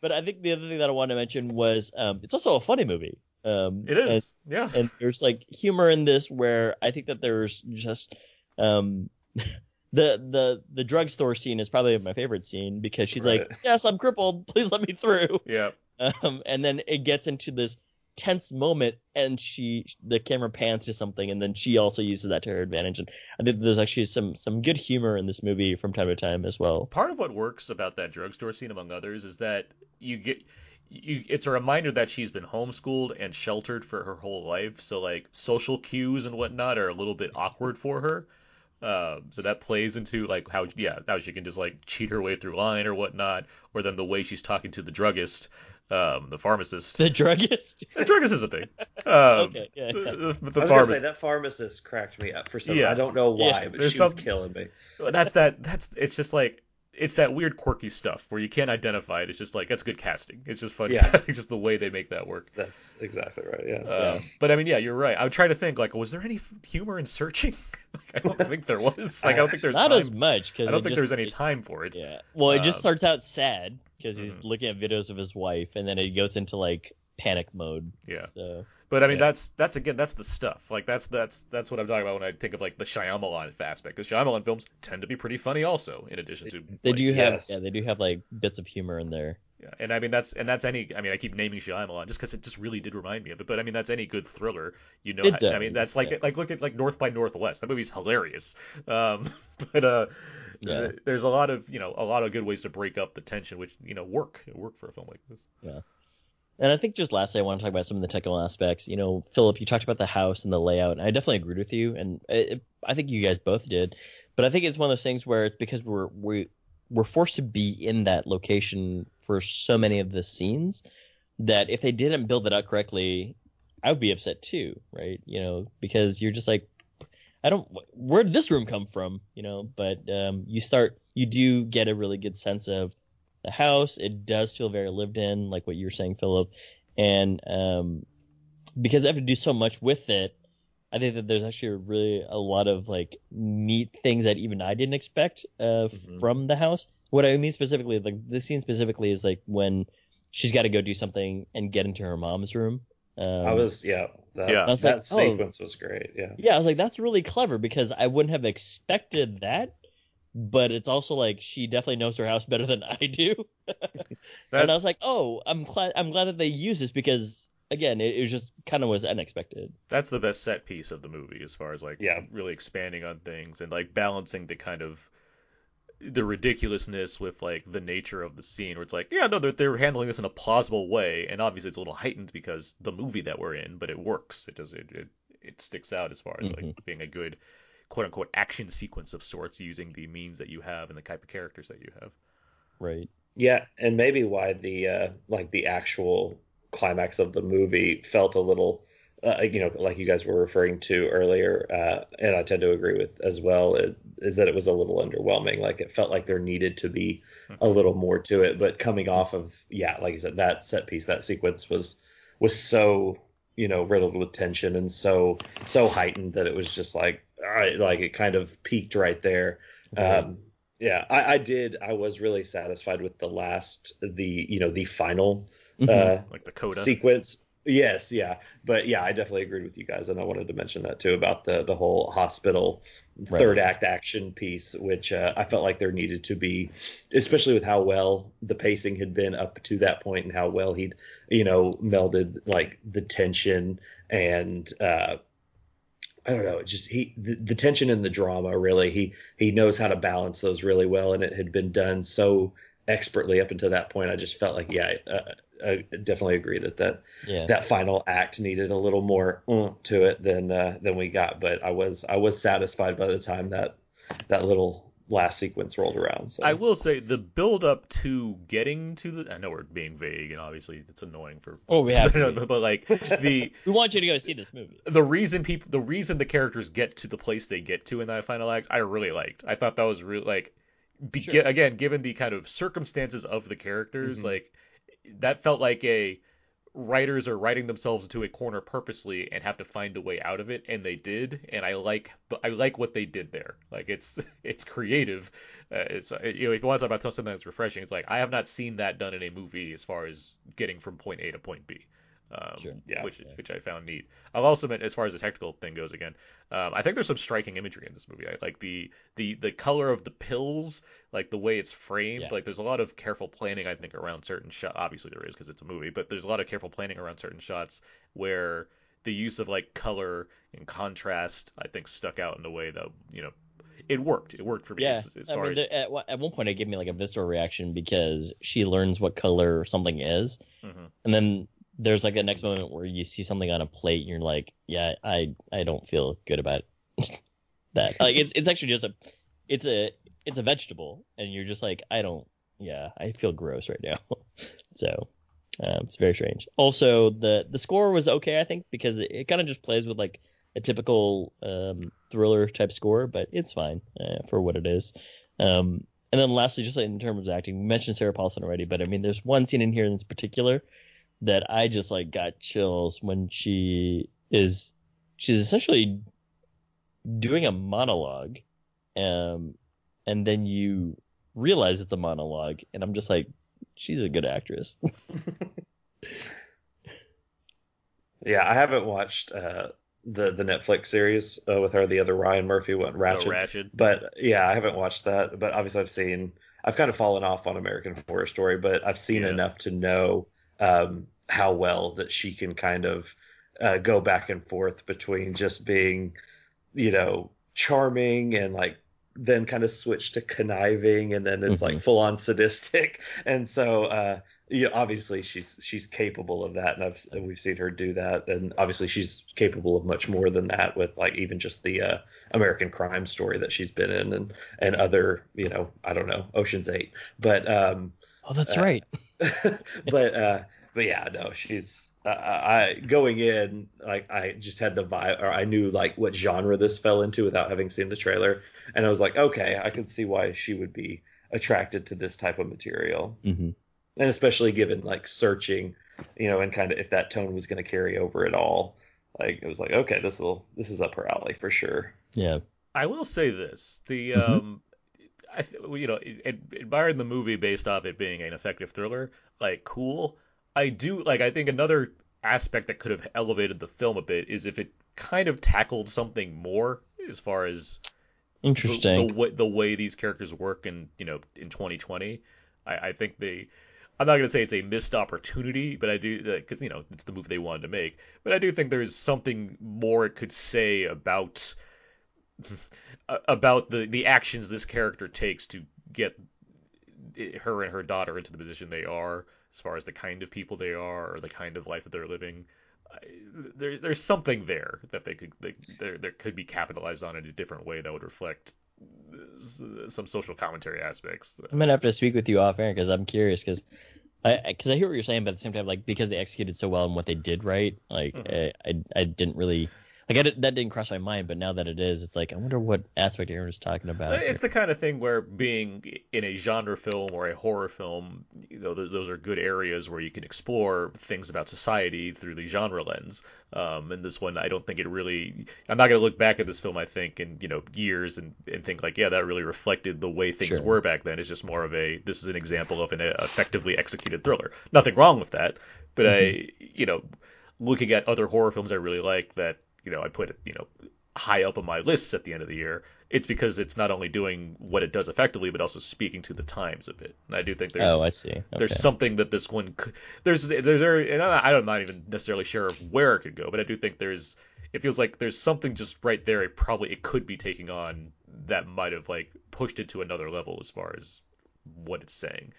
but I think the other thing that I wanted to mention was um, it's also a funny movie. Um, it and- yeah. and there's like humor in this where I think that there's just um the the the drugstore scene is probably my favorite scene because she's like, "Yes, I'm crippled. Please let me through." Yeah. Um, and then it gets into this tense moment, and she the camera pans to something, and then she also uses that to her advantage. And I think there's actually some some good humor in this movie from time to time as well. part of what works about that drugstore scene, among others, is that you get you. It's a reminder that she's been homeschooled and sheltered for her whole life, so like social cues and whatnot are a little bit awkward for her. Um, so that plays into like how yeah how she can just like cheat her way through line or whatnot, or then the way she's talking to the druggist, um, the pharmacist. The druggist. the druggist is a thing. Um, Okay, yeah. The, the, the I was gonna say pharmacist. that pharmacist cracked me up for some. Yeah. I don't know why, Yeah. but There's she was killing me. that's that that's it's just like it's that weird quirky stuff where you can't identify it. It's just like that's good casting. It's just fun. Yeah. just the way they make that work. That's exactly right. Yeah. Um, But I mean, yeah, you're right. I'm trying to think like, was there any humor in searching? like, I don't think there was. Like, I don't think there's Not time. as much because I don't think there's any time for it. Yeah. Well, it just Um, starts out sad because he's mhm. looking at videos of his wife, and then it goes into like panic mode. Yeah. So But I mean, Yeah. that's that's again, that's the stuff. Like that's that's that's what I'm talking about when I think of like the Shyamalan aspect. Because Shyamalan films tend to be pretty funny, also. In addition to they like, do have yes. yeah they do have like bits of humor in there. Yeah, and I mean that's and that's any. I mean I keep naming Shyamalan just because it just really did remind me of it. But I mean that's any good thriller. You know, It I mean that's like yeah. like look at like North by Northwest. That movie's hilarious. Um, but uh, Yeah. there's a lot of you know a lot of good ways to break up the tension, which you know work work for a film like this. And I think just lastly, I want to talk about some of the technical aspects. You know, Philip, you talked about the house and the layout, and I definitely agreed with you, and it, I think you guys both did. But I think it's one of those things where it's because we're we we're forced to be in that location for so many of the scenes that if they didn't build it out correctly, I would be upset too, right? You know, because you're just like, I don't, where did this room come from? You know, but um, you start, you do get a really good sense of the house. It does feel very lived in, like what you were saying, Philip. And um, because they have to do so much with it, I think that there's actually a really a lot of like neat things that even I didn't expect uh, Mhm. from the house. What I mean specifically, like this scene specifically, is like when she's got to go do something and get into her mom's room. Um, I was yeah. That, Yeah. Was that like, oh. sequence was great. Yeah. yeah, I was like, that's really clever because I wouldn't have expected that. But it's also like she definitely knows her house better than I do. and I was like, oh, I'm glad I'm glad that they use this because again, it, it was just kind of was unexpected. that's the best set piece of the movie as far as like Yeah. really expanding on things and like balancing the kind of the ridiculousness with like the nature of the scene where it's like yeah no they're, they're handling this in a plausible way and obviously it's a little heightened because the movie that we're in but it works it does it it, it sticks out as far as like mm-hmm. being a good quote unquote action sequence of sorts using the means that you have and the type of characters that you have Right. Yeah, and maybe why the uh, like the actual climax of the movie felt a little uh, you know, like you guys were referring to earlier, uh, and I tend to agree with as well, it, is that it was a little underwhelming. Like it felt like there needed to be a little more to it. But coming off of, yeah, like you said, that set piece, that sequence was was so you know riddled with tension and so so heightened that it was just like all right, like it kind of peaked right there. Um, yeah, I, I did. I was really satisfied with the last, the you know, the final uh, Like the coda. sequence. Yes, yeah, but yeah, I definitely agreed with you guys, and I wanted to mention that too about the the whole hospital Right. third act action piece, which uh, I felt like there needed to be, especially with how well the pacing had been up to that point and how well he'd you know melded like the tension and uh, I don't know, it just he the, the tension and the drama really he he knows how to balance those really well, and it had been done so expertly up until that point. I just felt like yeah, uh, I definitely agree that that Yeah. that final act needed a little more uh, to it than uh, than we got. But I was I was satisfied by the time that that little last sequence rolled around. So I will say the build up to getting to the I know we're being vague and obviously it's annoying for Oh, we have to but like the we want you to go see this movie. the reason people the reason the characters get to the place they get to in that final act I really liked. I thought that was really like be, Sure. again given the kind of circumstances of the characters Mhm. like that felt like a writers are writing themselves into a corner purposely and have to find a way out of it and they did and I like I like what they did there. Like it's it's creative. Uh, it's you know if you want to talk about something that's refreshing it's like I have not seen that done in a movie as far as getting from point A to point B. Um, Sure. Yeah. which which I found neat. I'll also admit, as far as the technical thing goes, again, um, I think there's some striking imagery in this movie. I like the the the color of the pills, like the way it's framed. Yeah. Like there's a lot of careful planning, I think, around certain shots. Obviously there is because it's a movie, but there's a lot of careful planning around certain shots where the use of like color and contrast, I think, stuck out in a way that you know it worked. It worked for me Yeah. as, as I far mean, as at, one- at one point, it gave me like a visceral reaction because she learns what color something is, Mhm. and then there's like a next moment where you see something on a plate, and you're like, yeah, I I don't feel good about that. Like it's it's actually just a it's a it's a vegetable, and you're just like, I don't, yeah, I feel gross right now. so. Um, it's very strange. Also, the the score was okay, I think, because it, it kind of just plays with like a typical um, thriller type score, but it's fine uh, for what it is. Um, and then lastly, just in terms of acting, we mentioned Sarah Paulson already, but I mean, there's one scene in here in particular that I just like got chills when she is she's essentially doing a monologue, um, and then you realize it's a monologue, and I'm just like, she's a good actress. yeah, I haven't watched uh, the the Netflix series uh, with her, the other Ryan Murphy one, Ratched. Oh, Ratched. But yeah, I haven't watched that. But obviously, I've seen. I've kind of fallen off on American Horror Story, but I've seen Yeah. enough to know um, how well that she can kind of uh, go back and forth between just being, you know, charming and like then kind of switch to conniving and then it's like full on sadistic. And so uh you know, obviously she's she's capable of that and I've and we've seen her do that. And obviously she's capable of much more than that with like even just the uh American crime story that she's been in and and other you know I don't know Ocean's 8 but um Oh, that's Uh, right. but uh but yeah no she's uh, I going in like I just had the vibe or I knew like what genre this fell into without having seen the trailer and I was like okay I can see why she would be attracted to this type of material hmm and especially given like searching you know and kind of if that tone was going to carry over at all like it was like okay this will this is up her alley for sure Yeah. I will say this: the Mhm. um, I th- you know, admired the movie based off it being an effective thriller. Like, cool. I do like. I think another aspect that could have elevated the film a bit is if it kind of tackled something more as far as the, Interesting. the way the way these characters work in you know in 2020. I, I think they. I'm not gonna say it's a missed opportunity, but I do because you know it's the movie they wanted to make. But I do think there's something more it could say about about the the actions this character takes to get her and her daughter into the position they are, as far as the kind of people they are or the kind of life that they're living. There, there's something there that they could they, there there could be capitalized on in a different way that would reflect some social commentary aspects. I'm gonna have to speak with you off air because I'm curious because I because I, hear what you're saying, but at the same time, like because they executed so well and what they did right, like mm-hmm. I, I I didn't really like I did, that didn't cross my mind, but now that it is, it's like I wonder what aspect Aaron is talking about. It's the kind of thing where being in a genre film or a horror film, you know, those, those are good areas where you can explore things about society through the genre lens. Um, and this one, I don't think it really. I'm not gonna look back at this film, I think, in you know years and, and think like, yeah, that really reflected the way things Sure. were back then. It's just more of a this is an example of an uh, effectively executed thriller. Nothing wrong with that, but I, you know, looking at other horror films I really like that you know I put it you know high up on my lists at the end of the year. It's because it's not only doing what it does effectively, but also speaking to the times a bit. And I do think there's oh, I see. Okay. there's something that this one could, there's there's there and I- I'm not even necessarily sure of where it could go, but I do think there's it feels like there's something just right there. It probably it could be taking on that might have like pushed it to another level as far as what it's saying.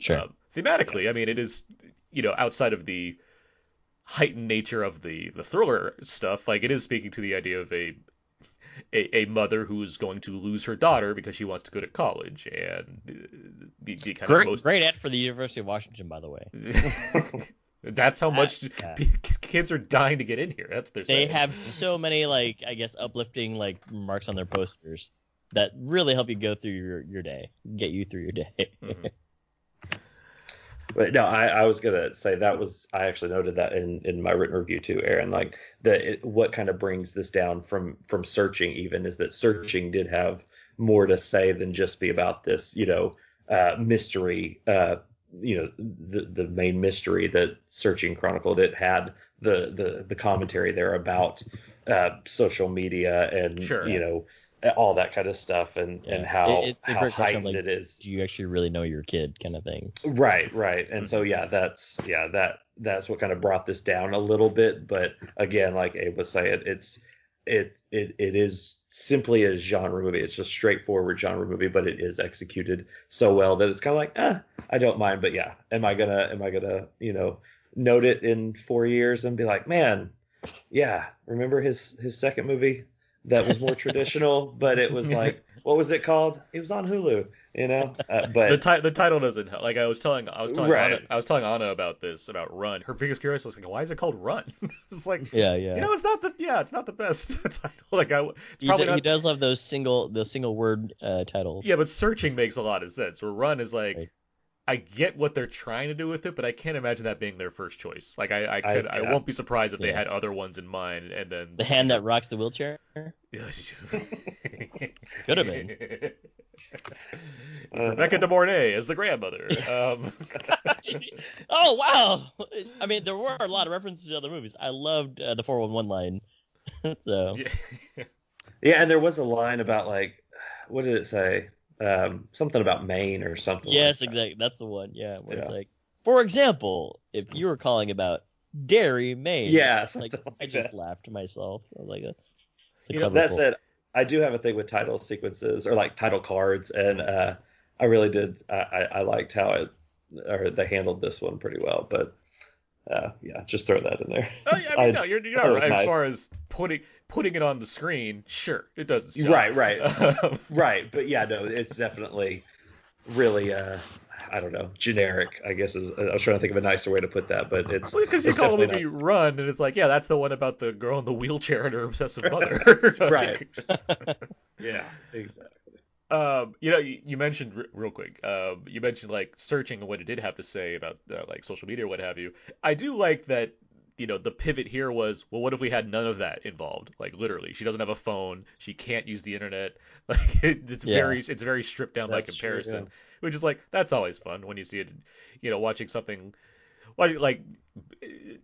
sure. Um, thematically, I mean, it is you know outside of the heightened nature of the the thriller stuff, like it is speaking to the idea of a a, a mother who's going to lose her daughter because she wants to go to college, and uh, the, the kind great of most, great ad for the University of Washington, by the way. That's how much yeah. kids are dying to get in here. That's their. they're saying. have so many like I guess uplifting like remarks on their posters that really help you go through your, your day, get you through your day. Mhm. But no, I, I was gonna say that was I actually noted that in, in my written review too, Aaron. Like that, it, what kind of brings this down from from searching even is that searching did have more to say than just be about this, you know, uh, mystery. Uh, you know, the the main mystery that searching chronicled. It had the the the commentary there about uh, social media and Sure. you know all that kind of stuff and and how It- it's a how great question of, heightened like, it is. Do you actually really know your kid, kind of thing? Right, right. And so yeah, that's yeah, that that's what kind of brought this down a little bit. But again, like Abe was saying, it's it it it is simply a genre movie. It's just straightforward genre movie, but it is executed so well that it's kind of like, eh, I don't mind. But yeah, am I gonna am I gonna you know note it in four years and be like, man, yeah, remember his his second movie that was more traditional, but it was like, what was it called? It was on Hulu, you know. Uh, but the, ti- the title doesn't help. Like I was telling, I was telling Right. Anna, I was telling Anna about this about Run. Her biggest curiosity was like, why is it called Run? it's like, Yeah, yeah. you know, it's not the yeah, it's not the best title. Like I, it's he, probably do- he does love those single the single word uh, titles. Yeah, but searching makes a lot of sense. Where Run is like, Right. I get what they're trying to do with it, but I can't imagine that being their first choice. Like I, I could, I, yeah. won't be surprised if they Yeah. had other ones in mind, and then The hand that rocks the wheelchair. could have been. Rebecca De Mornay as the grandmother. Um, oh wow! I mean, there were a lot of references to other movies. I loved uh, the 411 line. so yeah. Yeah, and there was a line about like, what did it say? Um, something about Maine or something. yes, like that. exactly. That's the one. Yeah, where it's like, for example, if you were calling about Dairy Maine. Yeah, like something I like just that. laughed to myself. I was like, uh, it's a You know, that said, I do have a thing with title sequences or like title cards, and uh, I really did. I, I, I liked how it or they handled this one pretty well. But uh, yeah, just throw that in there. Oh, yeah, I mean, no, you're, you're I not it was right. As nice. far as putting putting it on the screen, sure, it does its job. Right, right. Right, but yeah, no, it's definitely really. Uh, I don't know, generic. I guess is. I was trying to think of a nicer way to put that, but it's because you it's call the movie Run, and it's like, yeah, that's the one about the girl in the wheelchair and her obsessive mother. right. yeah, exactly. Um, you know, you, you mentioned r- real quick. Um, you mentioned like searching and what it did have to say about uh, like social media or what have you. I do like that. You know, the pivot here was, well, what if we had none of that involved? Like literally, she doesn't have a phone, she can't use the internet. Like it, it's Yeah. very, it's very stripped down by That's true, comparison. yeah. Which is like that's always fun when you see it. You know, watching something, like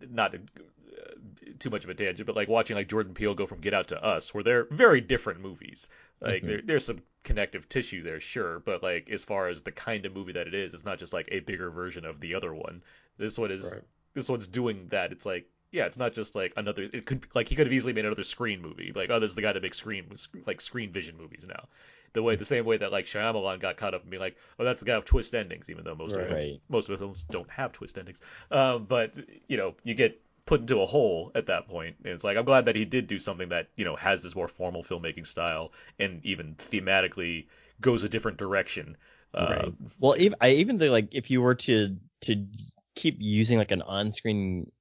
not uh, too much of a tangent, but like watching like Jordan Peele go from Get Out to Us, where they're very different movies. Like Mhm. there, there's some connective tissue there, sure, but like as far as the kind of movie that it is, it's not just like a bigger version of the other one. This one is Right. This one's doing that. It's like yeah, it's not just like another. It could like he could have easily made another Screen movie. Like oh, there's the guy that makes Screen like Screen Vision movies now. The way the same way that like Shyamalan got caught up and being like, oh, that's the guy with twist endings, even though most of Right. films, Right. most of the films don't have twist endings. Um, but you know, you get put into a hole at that point, and it's like I'm glad that he did do something that you know has this more formal filmmaking style and even thematically goes a different direction. Uh, Well, even I even think like if you were to to keep using like an on-screen,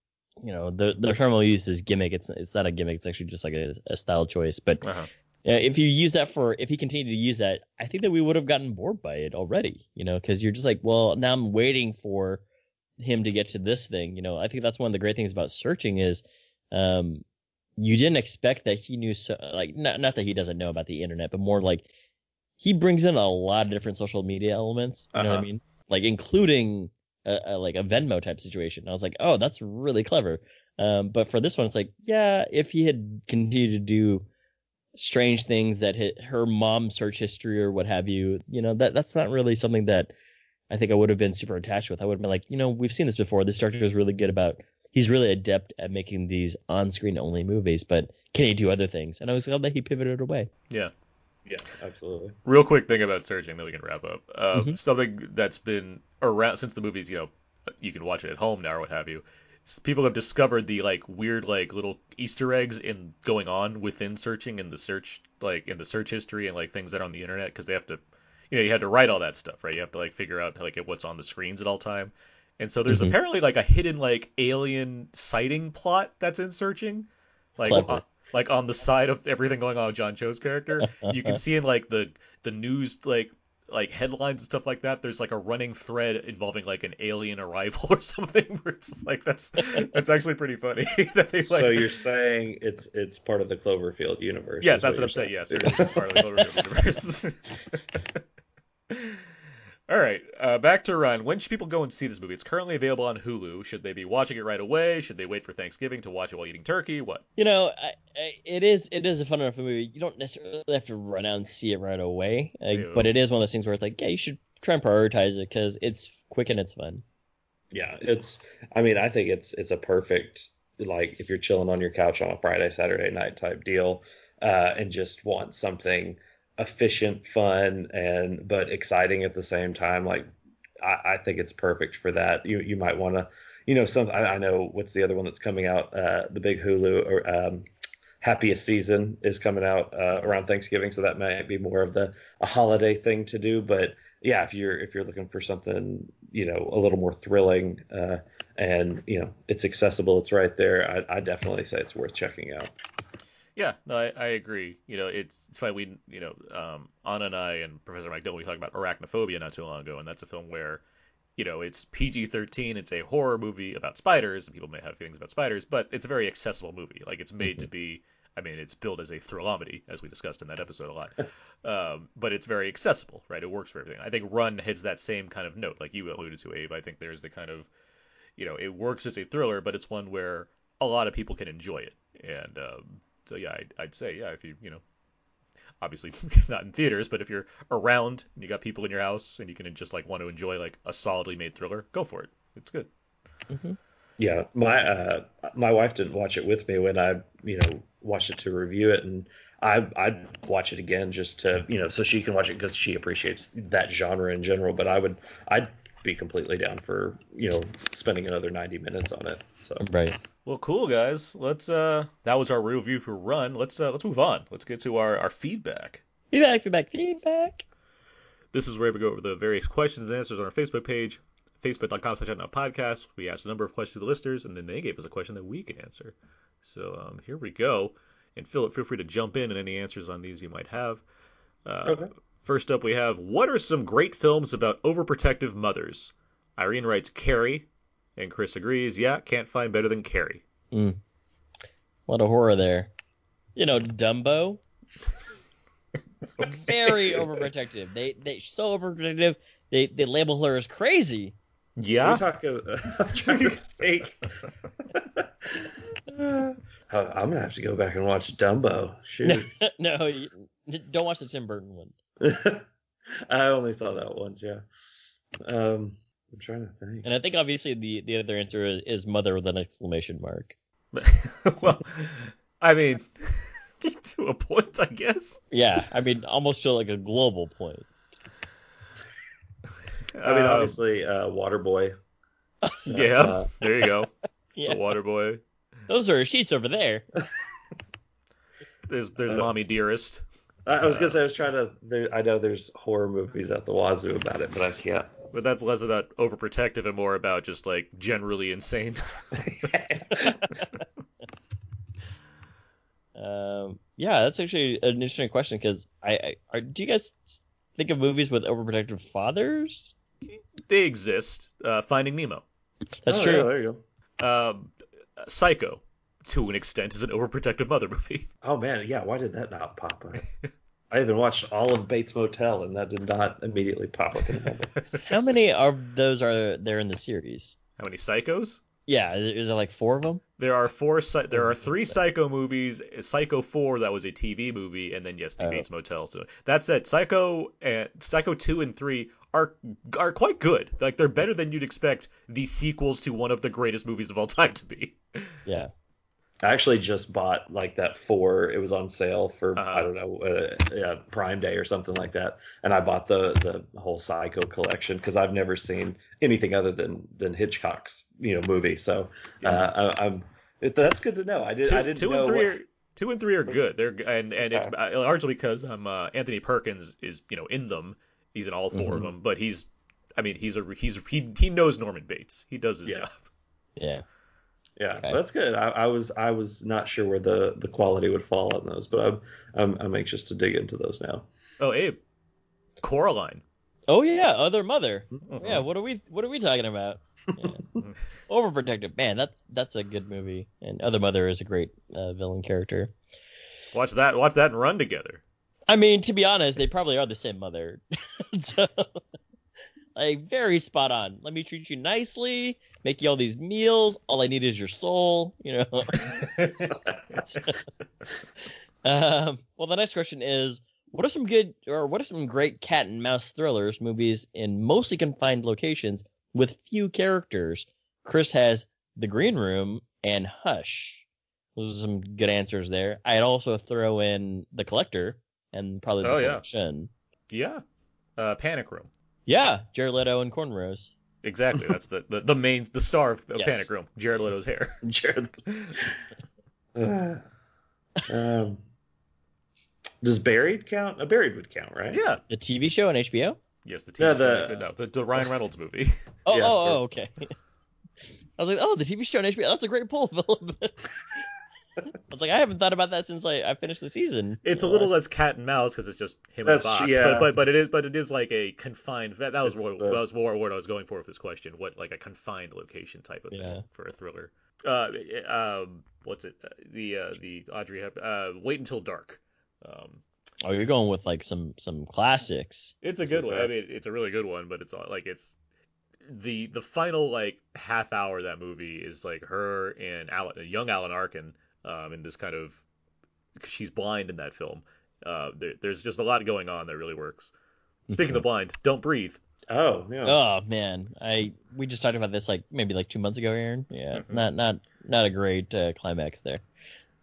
you know, the the term we'll use is gimmick. It's it's not a gimmick. It's actually just like a, a style choice. But Uh-huh. uh, if you use that for if he continued to use that, I think that we would have gotten bored by it already. You know, because you're just like, well, now I'm waiting for him to get to this thing. You know, I think that's one of the great things about searching is, um, you didn't expect that he knew so like not not that he doesn't know about the internet, but more like he brings in a lot of different social media elements. You know what I Uh-huh. mean? Like including a, a, like a Venmo type situation. I was like, oh, that's really clever. Um, but for this one, it's like, yeah, if he had continued to do strange things that hit her mom's search history or what have you, you know, that that's not really something that I think I would have been super attached with. I would have been like, you know, we've seen this before. This director is really good about. He's really adept at making these on-screen only movies, but can he do other things? And I was glad that he pivoted away. yeah. Yeah, absolutely. Real quick thing about searching, then we can wrap up. Uh, Mhm. Something that's been around since the movies, you know, you can watch it at home now or what have you. People have discovered the like weird like little Easter eggs in going on within searching in the search like in the search history and like things that are on the internet because they have to, you know, you had to write all that stuff, right? You have to like figure out like what's on the screens at all time. And so there's Mhm. apparently like a hidden like alien sighting plot that's in searching, like Clever. on, like on the side of everything going on with John Cho's character. you can see in like the the news like like headlines and stuff like that. There's like a running thread involving like an alien arrival or something. Where it's like that's that's actually pretty funny that they like. so you're saying it's it's part of the Cloverfield universe? Yes, that's what I'm you're saying. Yes, it is part of the Cloverfield universe. All right, uh, back to Run. When should people go and see this movie? It's currently available on Hulu. Should they be watching it right away? Should they wait for Thanksgiving to watch it while eating turkey? What? You know, I, I, it is it is a fun enough movie. You don't necessarily have to run out and see it right away, like, Ew. but it is one of those things where it's like, yeah, you should try and prioritize it because it's quick and it's fun. Yeah, it's. I mean, I think it's it's a perfect like if you're chilling on your couch on a Friday Saturday night type deal, uh, and just want something efficient, fun, and but exciting at the same time. Like, I, I think it's perfect for that. You you might want to, you know, some. I, I know what's the other one that's coming out. Uh, the big Hulu or um, happiest season is coming out uh, around Thanksgiving, so that might be more of the a holiday thing to do. But yeah, if you're if you're looking for something, you know, a little more thrilling, uh, and you know, it's accessible, it's right there. I, I definitely say it's worth checking out. Yeah, no, I, I agree. You know, it's, it's funny. We, you know, um, Anna and I and Professor Mike Dillon, we talked about Arachnophobia not too long ago, and that's a film where, you know, it's PG-13. It's a horror movie about spiders, and people may have feelings about spiders, but it's a very accessible movie. Like it's made to be. I mean, it's built as a thrillamedy, as we discussed in that episode a lot. um, but it's very accessible, right? It works for everything. I think Run hits that same kind of note, like you alluded to, Abe. I think there's the kind of, you know, it works as a thriller, but it's one where a lot of people can enjoy it. And um, so yeah, I'd, I'd say yeah, if you you know, obviously not in theaters, but if you're around and you got people in your house and you can just like want to enjoy like a solidly made thriller, go for it. It's good. Yeah, my uh, my wife didn't watch it with me when I you know watched it to review it, and I I'd watch it again just to you know so she can watch it because she appreciates that genre in general. But I would I'd be completely down for you know spending another 90 minutes on it. So Right. Well, cool guys. Let's uh, that was our review for Run. Let's uh, let's move on. Let's get to our our feedback. Feedback, feedback, feedback. This is where we go over the various questions and answers on our Facebook page, facebook.com slash podcast. We asked a number of questions to the listeners, and then they gave us a question that we could answer. So um, here we go. And Philip, feel free to jump in and any answers on these you might have. Uh, Okay. First up, we have what are some great films about overprotective mothers? Irene writes Carrie, and Chris agrees. Yeah, can't find better than Carrie. Mm. A lot of horror there. You know, Dumbo. Very overprotective. They they so overprotective. They they label her as crazy. Yeah. We're talking. I'm trying to think. Uh, I'm gonna have to go back and watch Dumbo. Shoot. no, you, don't watch the Tim Burton one. I only saw that once. Yeah. Um, I'm trying to think. And I think obviously the the other answer is, is mother with an exclamation mark. well, I mean, to a point, I guess. Yeah, I mean almost to like a global point. I mean, Um, obviously, uh, Waterboy. Yeah, Uh, there you go. Yeah, The water boy. those are sheets over there. There's there's Uh, mommy dearest. I I was gonna Uh, say I was trying to. There, I know there's horror movies at the wazoo about it, but I can't. But that's less about overprotective and more about just like generally insane. Um, yeah, that's actually an interesting question because I, I are, do you guys think of movies with overprotective fathers? they exist. Uh, Finding Nemo. That's Oh, true. yeah, there you go. Um, Psycho, to an extent, is an overprotective mother movie. Oh man, yeah. Why did that not pop up? I even watched all of Bates Motel, and that did not immediately pop up in my head. How many of those are there in the series? How many Psychos? Yeah, is, is there like four of them? There are four. There are three Psycho movies. Psycho Four, that was a TV movie, and then yes, the Oh. Bates Motel. So that's it. Psycho and Psycho Two and Three are are quite good. Like they're better than you'd expect the sequels to one of the greatest movies of all time to be. Yeah. I actually just bought like that four. It was on sale for Uh-huh. I don't know, uh, yeah, Prime Day or something like that. And I bought the the whole Psycho collection because I've never seen anything other than than Hitchcock's you know movie. So uh, I, I'm it, that's good to know. I did two, I didn't two know and three what- are two and three are good. They're and and it's Okay. uh, largely because um uh, Anthony Perkins is you know in them. He's in all 4 of Mm-hmm. them, but he's I mean he's a he's he he knows Norman Bates. He does his Yeah. job. Yeah. Yeah, Okay. that's good. I, I was I was not sure where the the quality would fall on those, but I'm I'm, I'm anxious to dig into those now. Oh Abe, Coraline. Oh yeah, other mother. Mm-hmm. Yeah, what are we what are we talking about? Yeah. Overprotective. Man, that's that's a good movie. And Other Mother is a great uh, villain character. Watch that watch that and run together. I mean, to be honest, they probably are the same mother. so, like very spot on. Let me treat you nicely, make you all these meals. All I need is your soul, you know. um, well, the next question is, what are some good or what are some great cat and mouse thrillers movies in mostly confined locations with few characters? Chris has The Green Room and Hush. Those are some good answers there. I'd also throw in The Collector and probably The Oh, yeah. Yeah. Uh, Panic Room. Yeah, Jared Leto and cornrows. Exactly. That's the, the, the main the star of, of Yes. Panic Room. Jared Leto's hair. Jared. um, does Buried count? A Buried would count, right? Yeah. The TV show on HBO? Yes, the TV Yeah, show. the- no, the, the Ryan Reynolds movie. Oh, Yeah, oh, oh, okay. I was like, oh, the TV show on HBO. That's a great pull, Philip. I was like, I haven't thought about that since I, I finished the season. It's a little less cat and mouse because it's just him That's- in a box. yeah. But, but but it is but it is like a confined. That, that was It's what, the- that was more what I was going for with this question. What like a confined location type of Yeah. thing for a thriller. Uh, um, what's it? Uh, the uh, the Audrey Hep. Uh, Wait until dark. Um, Oh, you're going with like some some classics. It's a good one. that- I mean, it's a really good one, but it's all- like it's the the final like half hour of that movie is like her and Alan, young Alan Arkin, um, in this kind of she's blind in that film. Uh, there, there's just a lot going on that really works. Speaking of blind, Don't Breathe. Oh, yeah. Oh man, I we just talked about this like maybe like two months ago, Aaron. Yeah, Mhm. not not not a great uh, climax there.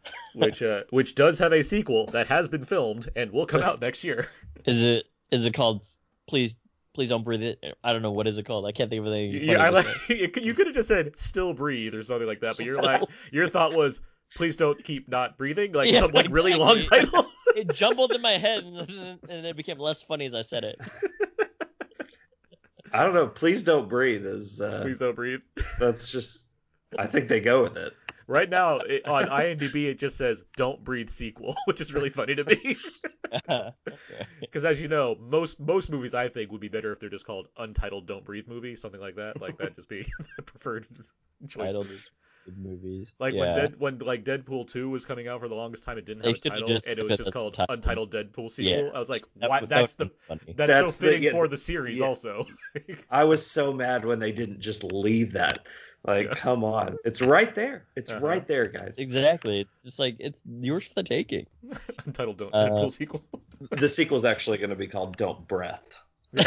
which uh, which does have a sequel that has been filmed and will come out next year. Is it is it called Please Please Don't Breathe It? I don't know what is it called. I can't think of anything. You, I like to you could- have just said "Still Breathe" or something like that, but your like your thought was "Please don't keep not breathing," like Yeah, some like really long title. it jumbled in my head and and it became less funny as I said it. I don't know. Please don't breathe. Is uh, Please don't breathe. that's just. I think they go with it. Right now it, on IMDb it just says "Don't Breathe" sequel, which is really funny to me. Because as you know, most most movies I think would be better if they're just called Untitled Don't Breathe movie, something like that. Like that just be the preferred choice. Titled good movies. Like yeah. when Dead when like Deadpool 2 was coming out for the longest time, it didn't They have a title, and it was just called title. Untitled Deadpool sequel. Yeah. I was like, That why? would- That's that the would be funny. that's, That's so the- fitting yeah. for the series Yeah. also. I was so mad when they didn't just leave that. Like, Yeah. come on. It's right there. It's Uh-huh. right there, guys. Exactly. Just like it's yours for the taking. Untitled Don't Uh, Deadpool sequel. The sequel's actually going to be called Don't Breath.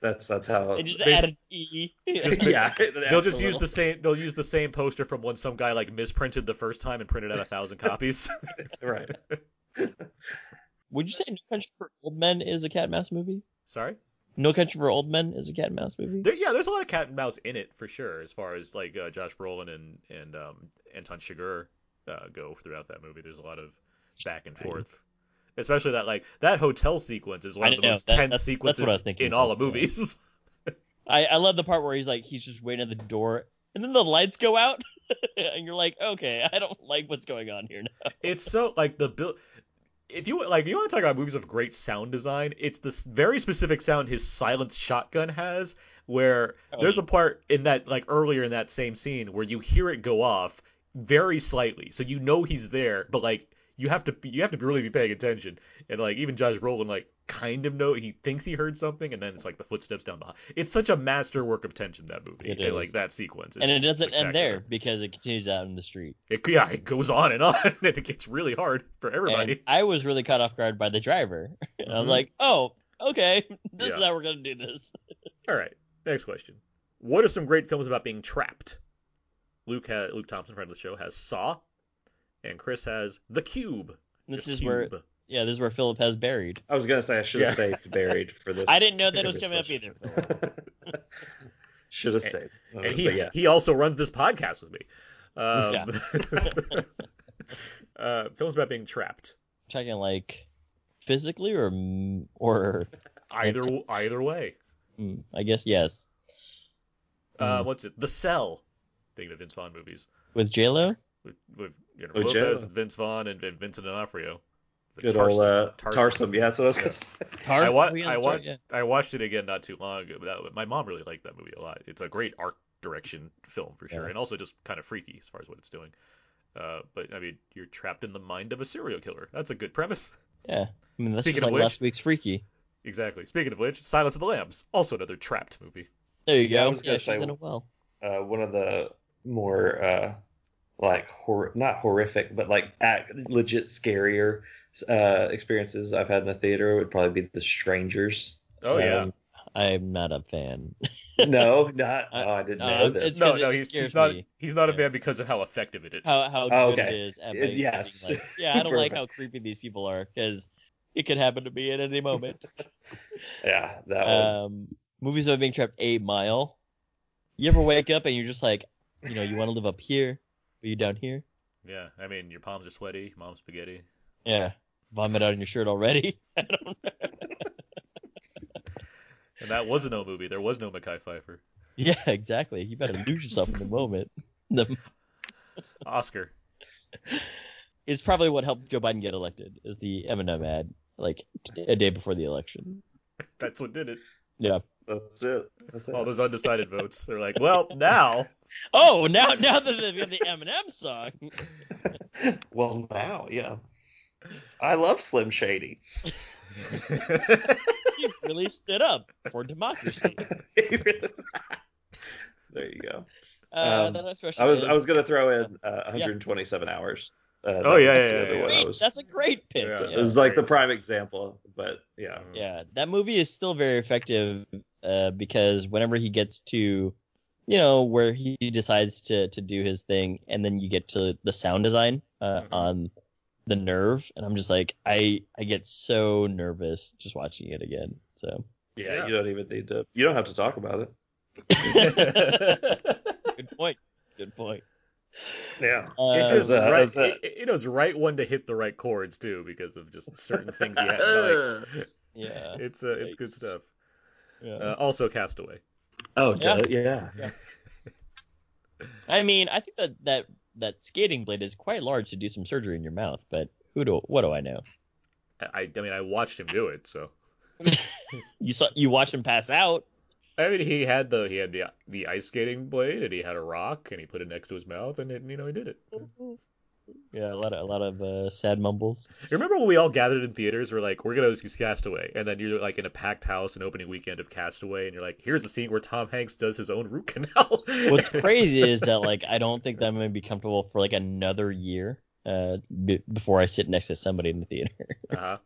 That's that's how. They just add an e. Yeah, they'll just use the same. They'll use the same poster from when some guy like misprinted the first time and printed out a thousand copies. right. Would you say No Country for Old Men is a cat and mouse movie? Sorry. No Country for Old Men is a cat and mouse movie. There, yeah, there's a lot of cat and mouse in it for sure, as far as like uh, Josh Brolin and and um, Anton Chigurh uh, go throughout that movie. There's a lot of back and forth. Especially that like that hotel sequence is one of the know, most that- tense that's- that's sequences was in all of, of movies. I, I love the part where he's like he's just waiting at the door and then the lights go out and you're like, okay, I don't like what's going on here now. it's so like the build. If you like, you want to talk about movies with great sound design, it's this very specific sound his silent shotgun has, where Oh, there's yeah. a part in that like earlier in that same scene where you hear it go off very slightly, so you know he's there, but like you have to be, you have to really be paying attention, and like even Josh Brolin like kind of know he thinks he heard something, and then it's like the footsteps down the. It's such a masterwork of tension that movie, It and like that sequence. And it doesn't end there because it continues out in the street. It, yeah, it goes on and on, and it gets really hard for everybody. And I was really caught off guard by the driver. And I was Mhm. like, oh, okay, this is how we're gonna do this. All right, next question. What are some great films about being trapped? Luke ha- Luke Thompson, friend of the show, has Saw, and Chris has The Cube. This Just is where, yeah, this is where Philip has buried. I was gonna say I should have Yeah. saved buried for this. I didn't know that it was this coming up either. should have saved. Uh, and he but yeah. he also runs this podcast with me. Um, uh, films about being trapped. Checking like physically or or Either either way. mm, I guess yes. Uh, Mm. what's it? The Cell. Thinking of Vince Vaughn movies With J Lo, with, with you know, With Lopez, J-Lo. Vince Vaughn, and, and Vincent D'Onofrio. The Good old uh, Tarsem. Tarsem. Yeah, that's what I was gonna say. I, wa- Oh, I, that's wa- right, yeah. I watched it again not too long ago. That, my mom really liked that movie a lot. It's a great art direction film for sure, Yeah. and also just kind of freaky as far as what it's doing. Uh, but I mean, you're trapped in the mind of a serial killer. That's a good premise. Yeah, I mean that's Speaking just of like which- last week's Freaky. Exactly. Speaking of which, Silence of the Lambs, also another trapped movie. There you Yeah, I go. was Yeah, gonna she's say- in a well. uh, one of the more uh, like hor- not horrific, but like act- legit scarier uh, experiences I've had in a theater would probably be The Strangers. Oh yeah. Um, I'm not a fan. no, not. I- Oh, I didn't no, know this. no, 'cause no, he's, he's not. me. He's not a Yeah. fan because of how effective it is. how how Oh, good okay. it is at making yes. like, yeah, I don't like how creepy these people are because it could happen to me at any moment. Yeah, that one. um, movies about being trapped eight mile. You ever wake up and you're just like, you know, you want to live up here, but you down here? Yeah, I mean, your palms are sweaty, mom's spaghetti. Yeah, vomit out on your shirt already. I don't know. And that was a no movie. There was no Mekhi Phifer. Yeah, exactly. You better lose yourself in the moment. The, Oscar. it's probably what helped Joe Biden get elected. Is the Eminem ad like a day before the election? That's what did it. Yeah. That's it. That's it. All those undecided votes. They're like, well, now. Oh, now now that they've got the Eminem song. well, now, yeah. I love Slim Shady. You really stood up for democracy. there you go. Uh, Um, the next I was is, I was gonna throw in uh, 127 hours. Uh, Oh, yeah, yeah, yeah, one yeah. Great. was- That's a great pick. Yeah. Yeah. It was like the prime example, but yeah. Yeah, that movie is still very effective uh, because whenever he gets to, you know, where he decides to to do his thing, and then you get to the sound design uh, Mhm. on the nerve, and I'm just like, I I get so nervous just watching it again. So yeah, Yeah. You don't even need to. You don't have to talk about it. good point. Good point. Yeah. Uh, It's just uh, right, as a- it, it knows right when to hit the right chords too, because of just certain things he had. Like, yeah. it's uh, it's good stuff. yeah. Uh, also, Castaway. Oh, Yeah. yeah. yeah. I mean, I think that that that skating blade is quite large to do some surgery in your mouth, but who do what do I know? I, I mean, I watched him do it, so. You saw you watched him pass out. I mean, he had the he had the the ice skating blade, and he had a rock, and he put it next to his mouth, and it, you know he did it. Yeah, a lot of a lot of uh, sad mumbles. Remember when we all gathered in theaters? We're like, we're gonna see Castaway, and then you're like in a packed house, an opening weekend of Castaway, and you're like, here's a scene where Tom Hanks does his own root canal. What's crazy is that like I don't think that I'm gonna be comfortable for like another year uh, b- before I sit next to somebody in the theater. uh-huh.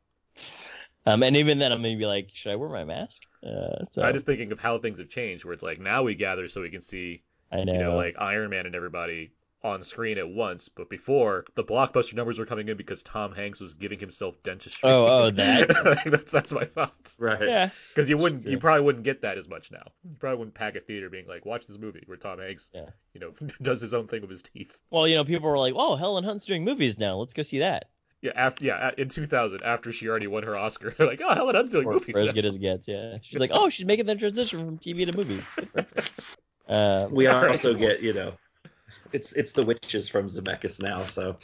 Um, and even then I'm gonna be like, should I wear my mask? Uh, so I'm just thinking of how things have changed, where it's like now we gather so we can see, I know. you know, like Iron Man and everybody on screen at once. But before, the blockbuster numbers were coming in because Tom Hanks was giving himself dentistry. Oh, oh, that? that's that's my thoughts. Right. yeah, Because you wouldn't, you probably wouldn't get that as much now. You probably wouldn't pack a theater being like, watch this movie where Tom Hanks, Yeah. you know, does his own thing with his teeth. well, you know, people were like, oh, Helen Hunt's doing movies now. Let's go see that. Yeah, after yeah, in 2000, after she already won her Oscar, they're like, oh, Helen Hunt's doing Or, movies. or as good as it gets, yeah. She's like, oh, she's making the transition from TV to movies. Good for her. Um, We All right. also get, you know, it's it's the witches from Zemeckis now, so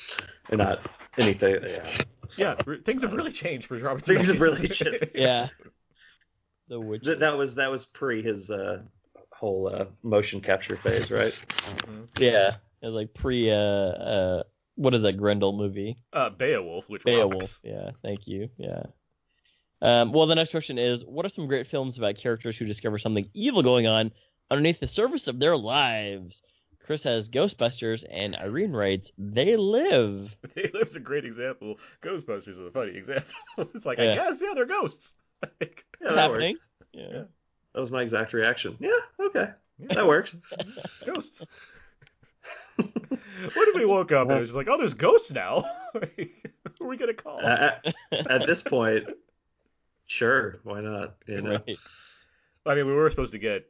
they're not anything. Yeah. Yeah, re- things have really changed for Robert. Things have really changed. yeah. The witch. Th- that was that was pre his uh, whole uh, motion capture phase, right? Yeah. It was like pre uh uh what is that Grendel movie? uh, Beowulf, which Beowulf. rocks. Yeah, thank you. Yeah. Um, well, the next question is, what are some great films about characters who discover something evil going on underneath the surface of their lives? Chris has Ghostbusters, and Irene writes, They Live. They Live's a great example. Ghostbusters is a funny example. it's like, I guess, yeah, they're ghosts. Like, Yeah, It's that happening. works. Yeah. That was my exact reaction. Yeah, okay, yeah, that works. ghosts. What if we woke up and it was just like, oh, there's ghosts now? Who are we gonna call? at, at this point, sure, why not? You know? Right. I mean, we were supposed to get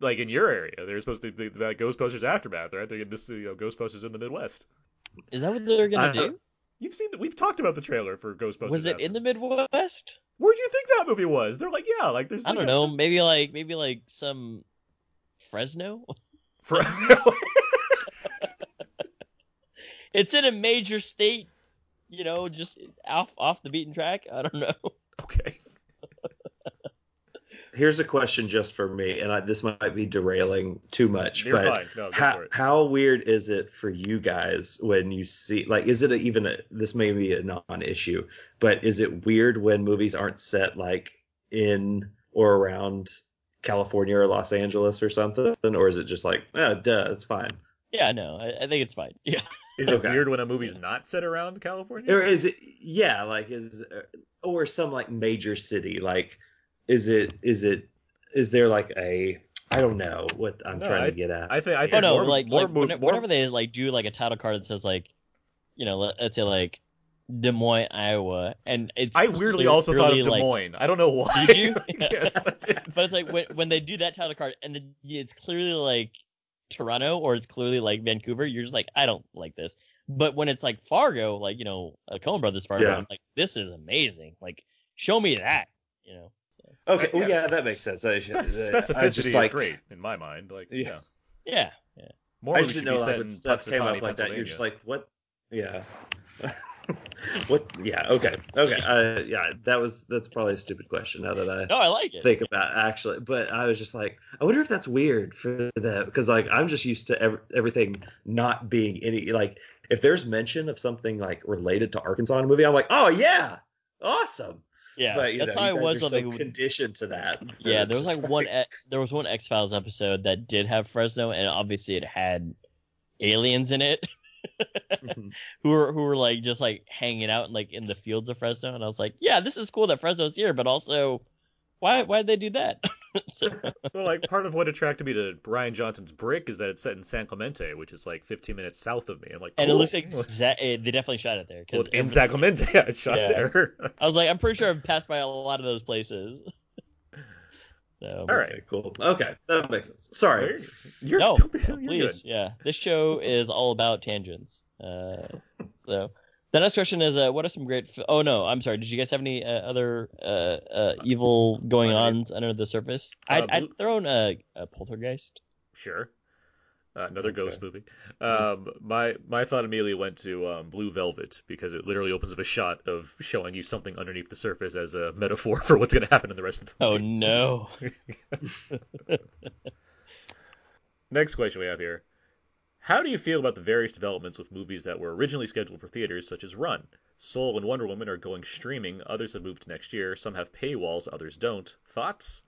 like in your area. they're supposed to be that Ghostbusters aftermath, right? They get this, you know, Ghostbusters in the Midwest. Is that what they're gonna I- do? You've seen that? We've talked about the trailer for Ghostbusters. Was it in the Midwest? Where do you think that movie was? They're like, yeah, like there's. I like don't a- know. Maybe like maybe like some Fresno. For... It's in a major state. You know, just off off the beaten track. I don't know. okay. Here's a question just for me, and I, this might be derailing too much, You're but fine. No, go how, for it. how weird is it for you guys when you see like is it a, even a, this may be a non-issue but is it weird when movies aren't set like in or around california or los angeles or something or is it just like oh duh it's fine Yeah, no, I, I think it's fine. Yeah. Is it weird when a movie's not set around California? or is it yeah like is or some like major city like is it is it is there like a i don't know what i'm No, trying to get at I think I oh, think Oh no, more, like more, like mo- whenever, more- whenever they like do like a title card that says like, you know, let, let's say like Des Moines, Iowa, and it's I weirdly clear- also thought of clearly, Des like- Moines. I don't know why. Did you? yes, I did. But it's like when, when they do that title card and then it's clearly like Toronto or it's clearly like Vancouver, you're just like, I don't like this. But when it's like Fargo, like you know, a Coen Brothers Fargo, Yeah. I'm like, this is amazing. Like, show me that. You know. So, okay well, Yeah. yeah that makes sense I, should, I was Specificity just is great in my mind. Like, yeah. Yeah. yeah. More I should didn't know like when stuff came up like that. You're just like, what? Yeah. what? Yeah. Okay. Okay. Uh, yeah. That was that's probably a stupid question now that I No, I like it. think about it, actually. But I was just like, I wonder if that's weird for them because like I'm just used to ev- everything not being any like if there's mention of something like related to Arkansas in a movie, I'm like, oh yeah, awesome. yeah, but you that's know, how it was on so they conditioned to that. Yeah, there was just like one there was one X Files episode that did have Fresno, and obviously it had aliens in it Mhm. who were who were like just like hanging out like in the fields of Fresno, and I was like, yeah, this is cool that Fresno's here, but also, why why did they do that? So- well, like part of what attracted me to Rian Johnson's Brick is that it's set in San Clemente, which is like 15 minutes south of me. I'm like, and it looks like exa- they definitely shot it there. 'cause well, it's in San Clemente. Yeah, it's shot Yeah. there. I was like, I'm pretty sure I've passed by a lot of those places. So, All right. Cool. Okay, that makes sense. Sorry. You're, no, you're no, please, yeah. This show is all about tangents. Uh, so the next question is, uh, what are some great? Fi- oh no, I'm sorry. Did you guys have any uh, other uh, uh, evil going ons under the surface? Uh, I'd, I'd Blue- throw in a, a poltergeist. Sure. Uh, another Okay. ghost movie. Um, my my thought immediately went to um, Blue Velvet because it literally opens with a shot of showing you something underneath the surface as a metaphor for what's going to happen in the rest of the movie. Oh no. Next question we have here. How do you feel about the various developments with movies that were originally scheduled for theaters, such as Run? Soul and Wonder Woman are going streaming, others have moved to next year, some have paywalls, others don't. Thoughts?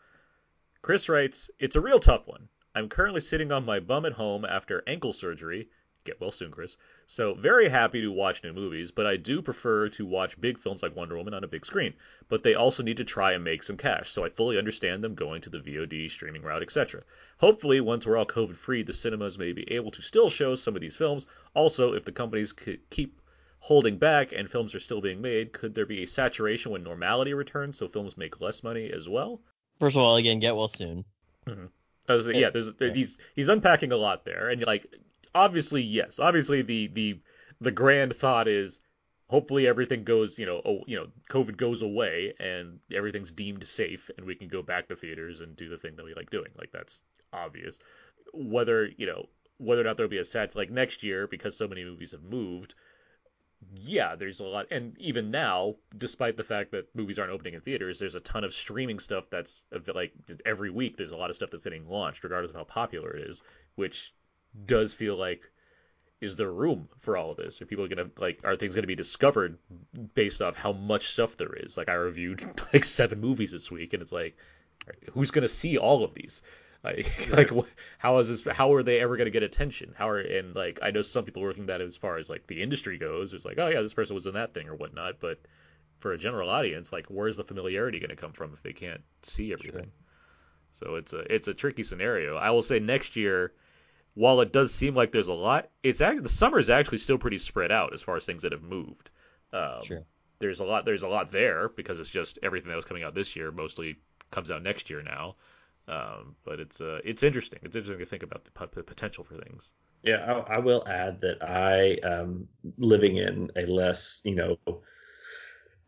Chris writes, It's a real tough one. I'm currently sitting on my bum at home after ankle surgery. Get well soon, Chris. So, very happy to watch new movies, but I do prefer to watch big films like Wonder Woman on a big screen. But they also need to try and make some cash, so I fully understand them going to the VOD, streaming route, etc. Hopefully, once we're all COVID free, the cinemas may be able to still show some of these films. Also, if the companies could keep holding back and films are still being made, could there be a saturation when normality returns so films make less money as well? First of all, again, get well soon. Mm-hmm. I was, yeah, there's, Yeah. he's he's unpacking a lot there, and like obviously yes, obviously the the the grand thought is hopefully everything goes, you know, oh, you know, COVID goes away and everything's deemed safe and we can go back to theaters and do the thing that we like doing. Like that's obvious. Whether, you know, whether or not there'll be a set like next year because so many movies have moved, yeah, there's a lot, and even now, despite the fact that movies aren't opening in theaters, there's a ton of streaming stuff that's like every week. There's a lot of stuff that's getting launched, regardless of how popular it is, which does feel like is there room for all of this? Are people gonna like are things gonna be discovered based off how much stuff there is? Like I reviewed like seven movies this week, and it's like who's gonna see all of these? Like, right. like how is this? How are they ever going to get attention? How are and like I know some people working that as far as like the industry goes, it's like oh yeah, this person was in that thing or whatnot. But for a general audience, like where's the familiarity going to come from if they can't see everything? Sure. So it's a it's a tricky scenario. I will say next year, while it does seem like there's a lot, it's actually the summer is actually still pretty spread out as far as things that have moved. Um, sure. There's a lot. There's a lot there because it's just everything that was coming out this year mostly comes out next year now. Um, but it's uh, it's interesting. It's interesting to think about the, the potential for things. Yeah, I, I, will add that I um, living in a less you know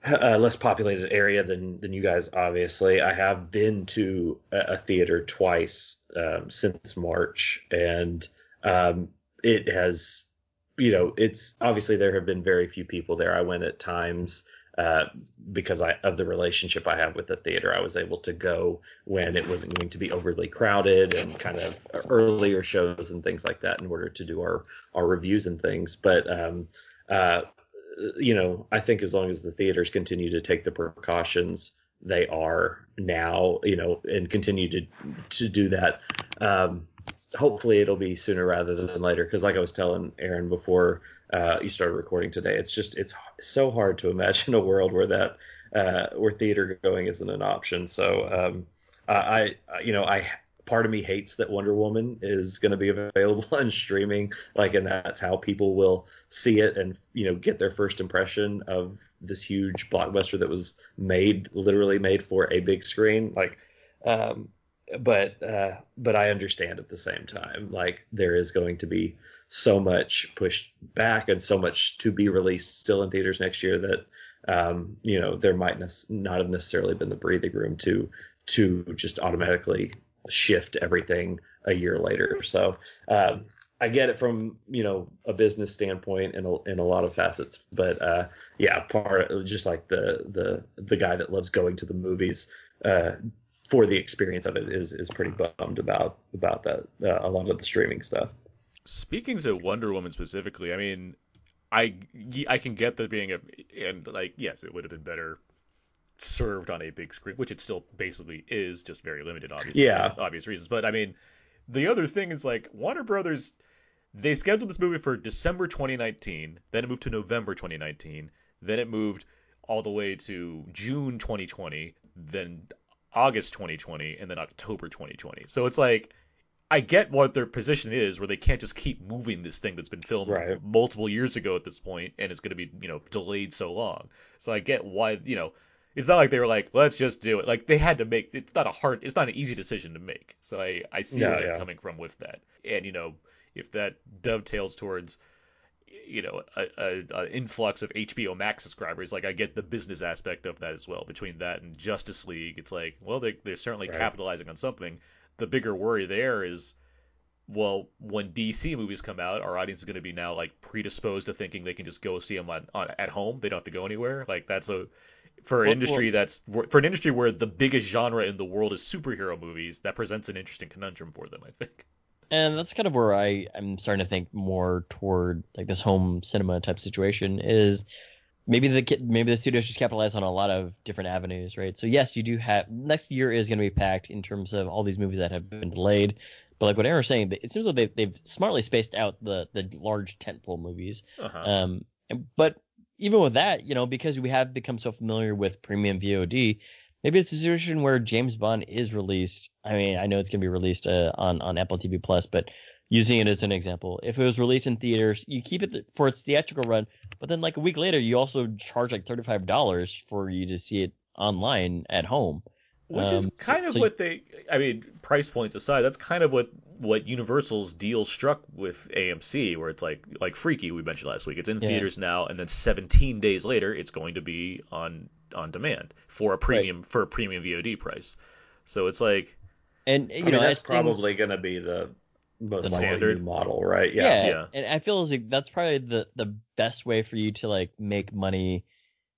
less populated area than than you guys. Obviously, I have been to a, a theater twice um, since March, and um, it has you know it's obviously there have been very few people there. I went at times uh, because I, of the relationship I have with the theater, I was able to go when it wasn't going to be overly crowded and kind of earlier shows and things like that in order to do our our reviews and things. But um, uh, you know, I think as long as the theaters continue to take the precautions they are now, you know, and continue to to do that, um, hopefully it'll be sooner rather than later. Because like I was telling Aaron before uh, you started recording today. It's just it's so hard to imagine a world where that uh, where theater going isn't an option. So um, I, I you know I part of me hates that Wonder Woman is going to be available on streaming, like, and that's how people will see it and you know get their first impression of this huge blockbuster that was made literally made for a big screen, like. Um, but uh, but I understand at the same time, like there is going to be so much pushed back and so much to be released still in theaters next year that um, you know there might not have necessarily been the breathing room to to just automatically shift everything a year later. So um, I get it from you know a business standpoint in a, in a lot of facets, but uh, yeah, part just like the the the guy that loves going to the movies. Uh, for the experience of it is is pretty bummed about about that uh, a lot of the streaming stuff. Speaking to Wonder Woman specifically, I mean, I I can get that being a and like yes, it would have been better served on a big screen, which it still basically is, just very limited, obviously, yeah, obvious reasons. But I mean, the other thing is like Warner Brothers, they scheduled this movie for December 2019, then it moved to November 2019, then it moved all the way to June 2020, then August 2020, and then October 2020. So it's like I get what their position is, where they can't just keep moving this thing that's been filmed right. multiple years ago at this point, and it's going to be you know delayed so long. So I get why you know it's not like they were like let's just do it. Like they had to make it's not a hard it's not an easy decision to make. So I I see where they're yeah. coming from with that, and you know if that dovetails towards you know a, a, a, influx of HBO Max subscribers. Like I get the business aspect of that as well. Between that and Justice League, it's like well they they're certainly right. capitalizing on something the bigger worry there is well, when DC movies come out, our audience is going to be now like predisposed to thinking they can just go see them on, on at home. They don't have to go anywhere. Like that's a for an well, industry well, that's for an industry where the biggest genre in the world is superhero movies. That presents an interesting conundrum for them, I think. And that's kind of where I I'm starting to think more toward like this home cinema type situation is maybe the maybe the studios just capitalize on a lot of different avenues, right? So yes, you do have next year is going to be packed in terms of all these movies that have been delayed. But like what Aaron was saying, it seems like they've, they've smartly spaced out the the large tentpole movies. Uh-huh. Um, but even with that, you know, because we have become so familiar with premium VOD, maybe it's a situation where James Bond is released. I mean, I know it's going to be released uh, on on Apple TV Plus, but using it as an example. If it was released in theaters, you keep it for its theatrical run, but then like a week later, you also charge like $35 for you to see it online at home. Which is Um, so- kind of so- what they. I mean, price points aside, that's kind of what what Universal's deal struck with AMC, where it's like like Freaky we mentioned last week. It's in Yeah. theaters now, and then 17 days later, it's going to be on on demand for a premium for a premium VOD price. So it's like And you I mean, know, that's as things- probably going to be the most The standard. model, right? yeah, Yeah. and I feel as like that's probably the the best way for you to like make money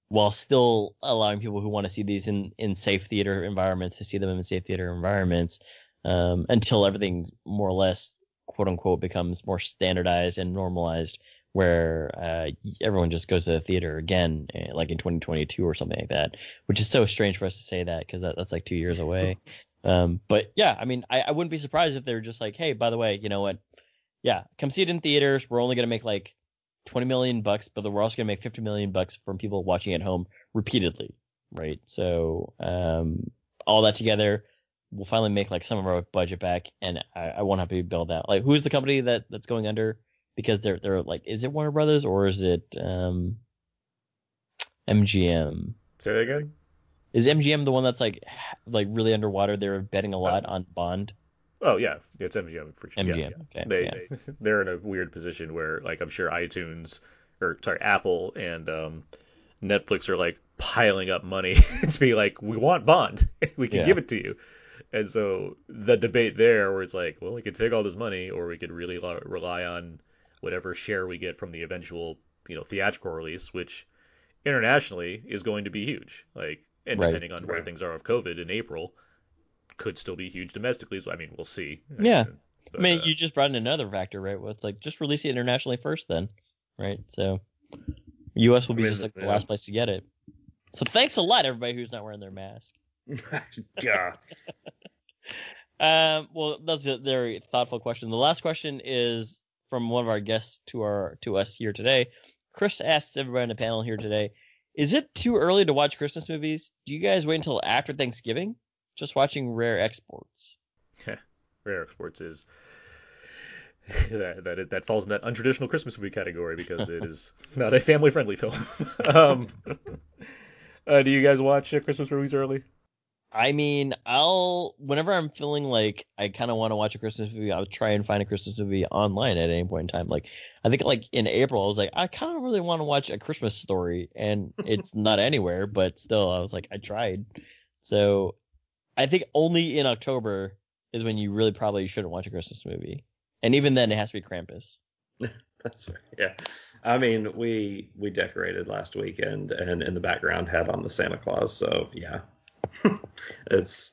while still allowing people who want to see these in in safe theater environments to see them in safe theater environments um, until everything more or less quote unquote becomes more standardized and normalized where uh, everyone just goes to the theater again eh, like in 2022 or something like that which is so strange for us to say that because that, that's like two years away um, but yeah i mean I, I wouldn't be surprised if they were just like hey by the way you know what yeah, come see it in theaters. We're only gonna make like 20 million bucks, but we're also gonna make 50 million bucks from people watching at home repeatedly, right? So um, all that together, we'll finally make like some of our budget back, and I, I won't have to build that. Like, who's the company that that's going under? Because they're they're like, is it Warner Brothers or is it um, MGM? say that again. Is MGM the one that's like like really underwater? They're betting a lot on Bond. Oh yeah, it's MGM for sure. MGM, Yeah, yeah. okay, They, yeah. they they're in a weird position where like I'm sure iTunes or sorry Apple and um, Netflix are like piling up money to be like we want Bond, we can give it to you. And so the debate there, where it's like, well, we could take all this money, or we could really lo- rely on whatever share we get from the eventual, you know, theatrical release, which internationally is going to be huge. Like, and Right. depending on where Right. things are of COVID in April, could still be huge domestically. So I mean, we'll see. Yeah. But, I mean, uh, you just brought in another factor, right? Well, it's like just release it internationally first, then, right? So, U.S. will be I mean, just like the yeah. last place to get it. So thanks a lot, everybody who's not wearing their mask. yeah. Um, well, that's a very thoughtful question. The last question is from one of our guests to our to us here today. Chris asks everybody on the panel here today: Is it too early to watch Christmas movies? Do you guys wait until after Thanksgiving? Just watching rare exports. Rare Exports is that that that falls in that untraditional Christmas movie category because it is not a family friendly film. um, uh, do you guys watch uh, Christmas movies early? I mean, I'll whenever I'm feeling like I kind of want to watch a Christmas movie, I'll try and find a Christmas movie online at any point in time. Like I think like in April, I was like, I kind of really want to watch a Christmas story, and it's not anywhere, but still, I was like, I tried. So I think only in October is when you really probably shouldn't watch a Christmas movie, and even then, it has to be Krampus. That's right. Yeah. I mean, we we decorated last weekend and in the background had on the Santa Claus, so yeah. it's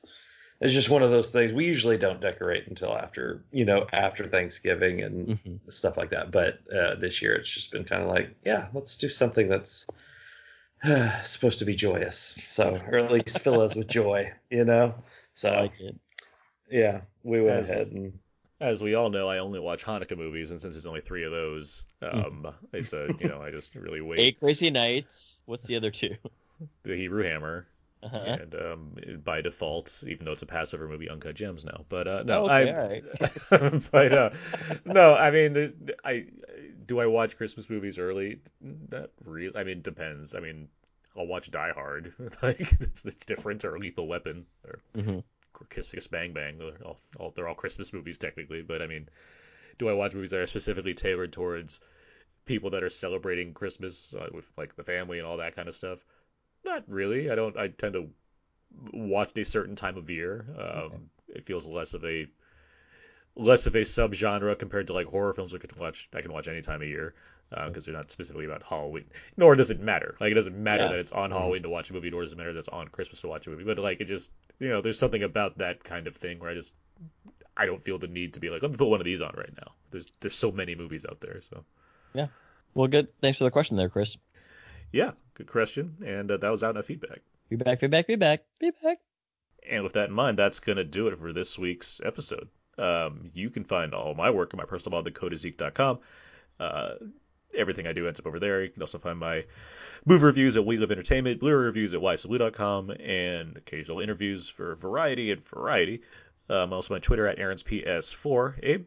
it's just one of those things. We usually don't decorate until after, you know, after Thanksgiving and Mhm. stuff like that. But uh, this year it's just been kind of like, yeah, let's do something that's supposed to be joyous. So, or at least fill us with joy, you know? So, I like it. yeah, we went As- ahead and As we all know, I only watch Hanukkah movies, and since there's only three of those, um, it's a you know I just really wait. Eight Crazy Nights. What's the other two? The Hebrew Hammer, Uh-huh. and um, by default, even though it's a Passover movie, Uncut Gems now. But uh, no, Okay, I. right. but uh, no, I mean, there's, I do I watch Christmas movies early? Not really. I mean, depends. I mean, I'll watch Die Hard. like it's, it's different, or Lethal Weapon, or hmm Kiss Kiss Bang Bang. They're all, all they're all Christmas movies technically. But I mean, do I watch movies that are specifically tailored towards people that are celebrating Christmas uh, with like the family and all that kind of stuff? Not really. I don't. I tend to watch a certain time of year. Um, It feels less of a less of a subgenre compared to like horror films I can watch. I can watch any time of year because they're not specifically about Halloween. Nor does it matter. Like it doesn't matter Yeah. that it's on Halloween to watch a movie, nor does it matter that it's on Christmas to watch a movie. But like it just you know, there's something about that kind of thing where I just I don't feel the need to be like let me put one of these on right now. There's there's so many movies out there. So Yeah. Well, good. Thanks for the question there, Chris. yeah, good question. And uh, that was out in feedback. Feedback, feedback, feedback, feedback. And with that in mind, that's going to do it for this week's episode. Um, you can find all my work on my personal blog, thecodeiszeek.com. Uh, everything I do ends up over there. You can also find my movie reviews at We Live Entertainment, Blu-ray reviews at whysoblu.com, and occasional interviews for Variety and Variety. Um, also my Twitter at Aaron's PS4. Abe?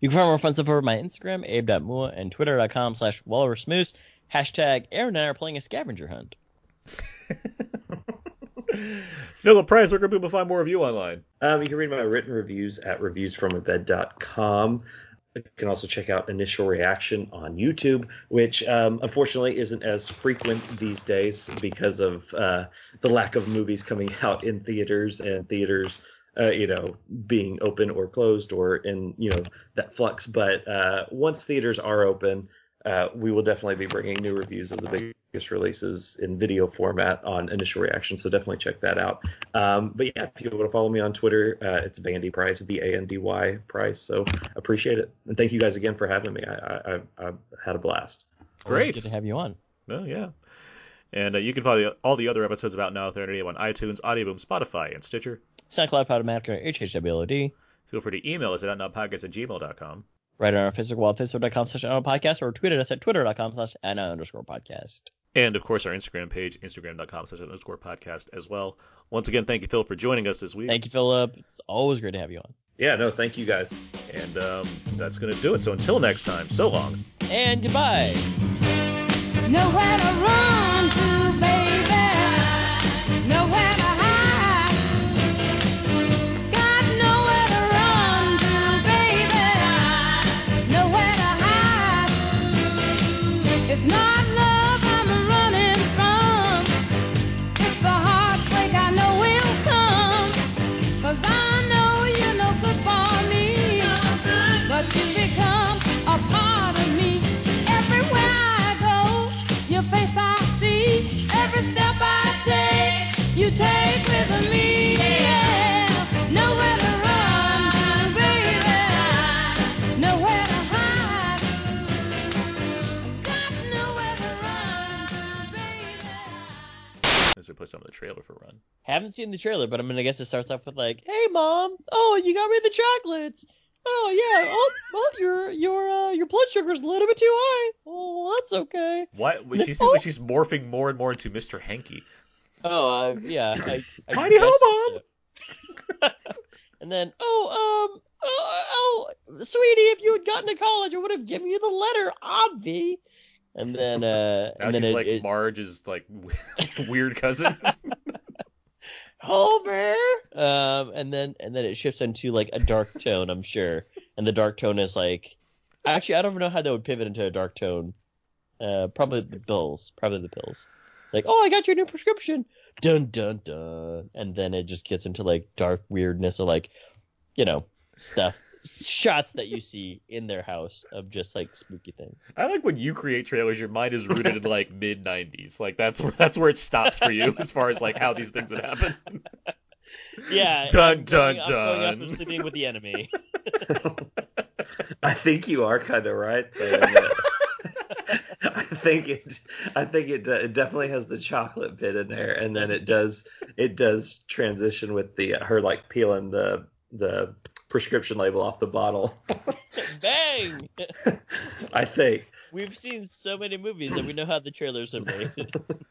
You can find more fun stuff over my Instagram, abe.mua, and twitter.com slash walrusmoose. Hashtag Aaron and I are playing a scavenger hunt. Philip Price, where can people find more of you online? Um, you can read my written reviews at reviewsfromabed.com. You can also check out Initial Reaction on YouTube, which um, unfortunately isn't as frequent these days because of uh, the lack of movies coming out in theaters and theaters, uh, you know, being open or closed or in, you know, that flux. But uh, once theaters are open, uh, we will definitely be bringing new reviews of the biggest releases in video format on Initial Reaction. So definitely check that out. Um, but yeah, if you want to follow me on Twitter, uh, it's Vandy Price, V A N D Y Price. So appreciate it, and thank you guys again for having me. I I, I, I had a blast. Always Great. Good to have you on. Oh yeah. And uh, you can find the, all the other episodes about Now 30 on iTunes, Audioboom, Spotify, and Stitcher. SoundCloud, Podomatic, or HHWLOD. Feel free to email us at outnowpodcast at gmail.com. Write on our Facebook wall, facebook.com slash podcast, or tweet at us at twitter.com slash anna underscore podcast. And of course, our Instagram page, instagram.com slash underscore podcast as well. Once again, thank you, Phil, for joining us this week. Thank you, Philip. It's always great to have you on. Yeah, no, thank you guys. And um, that's going to do it. So until next time, so long. And goodbye. Nowhere to run to, baby. As we put some of the trailer for Run. Haven't seen the trailer, but I'm gonna guess it starts off with like, "Hey, mom. Oh, you got me the chocolates. Oh yeah. Oh, well, your your uh, your blood sugar's a little bit too high. Oh, that's okay. What? She seems like she's morphing more and more into Mr. Hanky. Oh, uh, yeah. I, I Mighty Ho, so. and then, oh, um, oh, oh, sweetie, if you had gotten to college, I would have given you the letter, obvi. And then, uh, Now and then she's it, like it, Marge's like weird cousin. Homer. Um, and then and then it shifts into like a dark tone, I'm sure. And the dark tone is like, actually, I don't know how that would pivot into a dark tone. Uh, probably the pills, probably the pills. Like, oh, I got your new prescription. Dun dun dun. And then it just gets into like dark weirdness of like, you know, stuff, shots that you see in their house of just like spooky things. I like when you create trailers, your mind is rooted in like mid '90s. Like that's where that's where it stops for you as far as like how these things would happen. Yeah. Dun, I'm dun, going, I'm going off dun. of sleeping with the enemy. I think you are kind of right. But, uh, I think it. I think it, it definitely has the chocolate bit in there, and then it does. It does transition with the her like peeling the the prescription label off the bottle. Bang! I think. We've seen so many movies that we know how the trailers are made.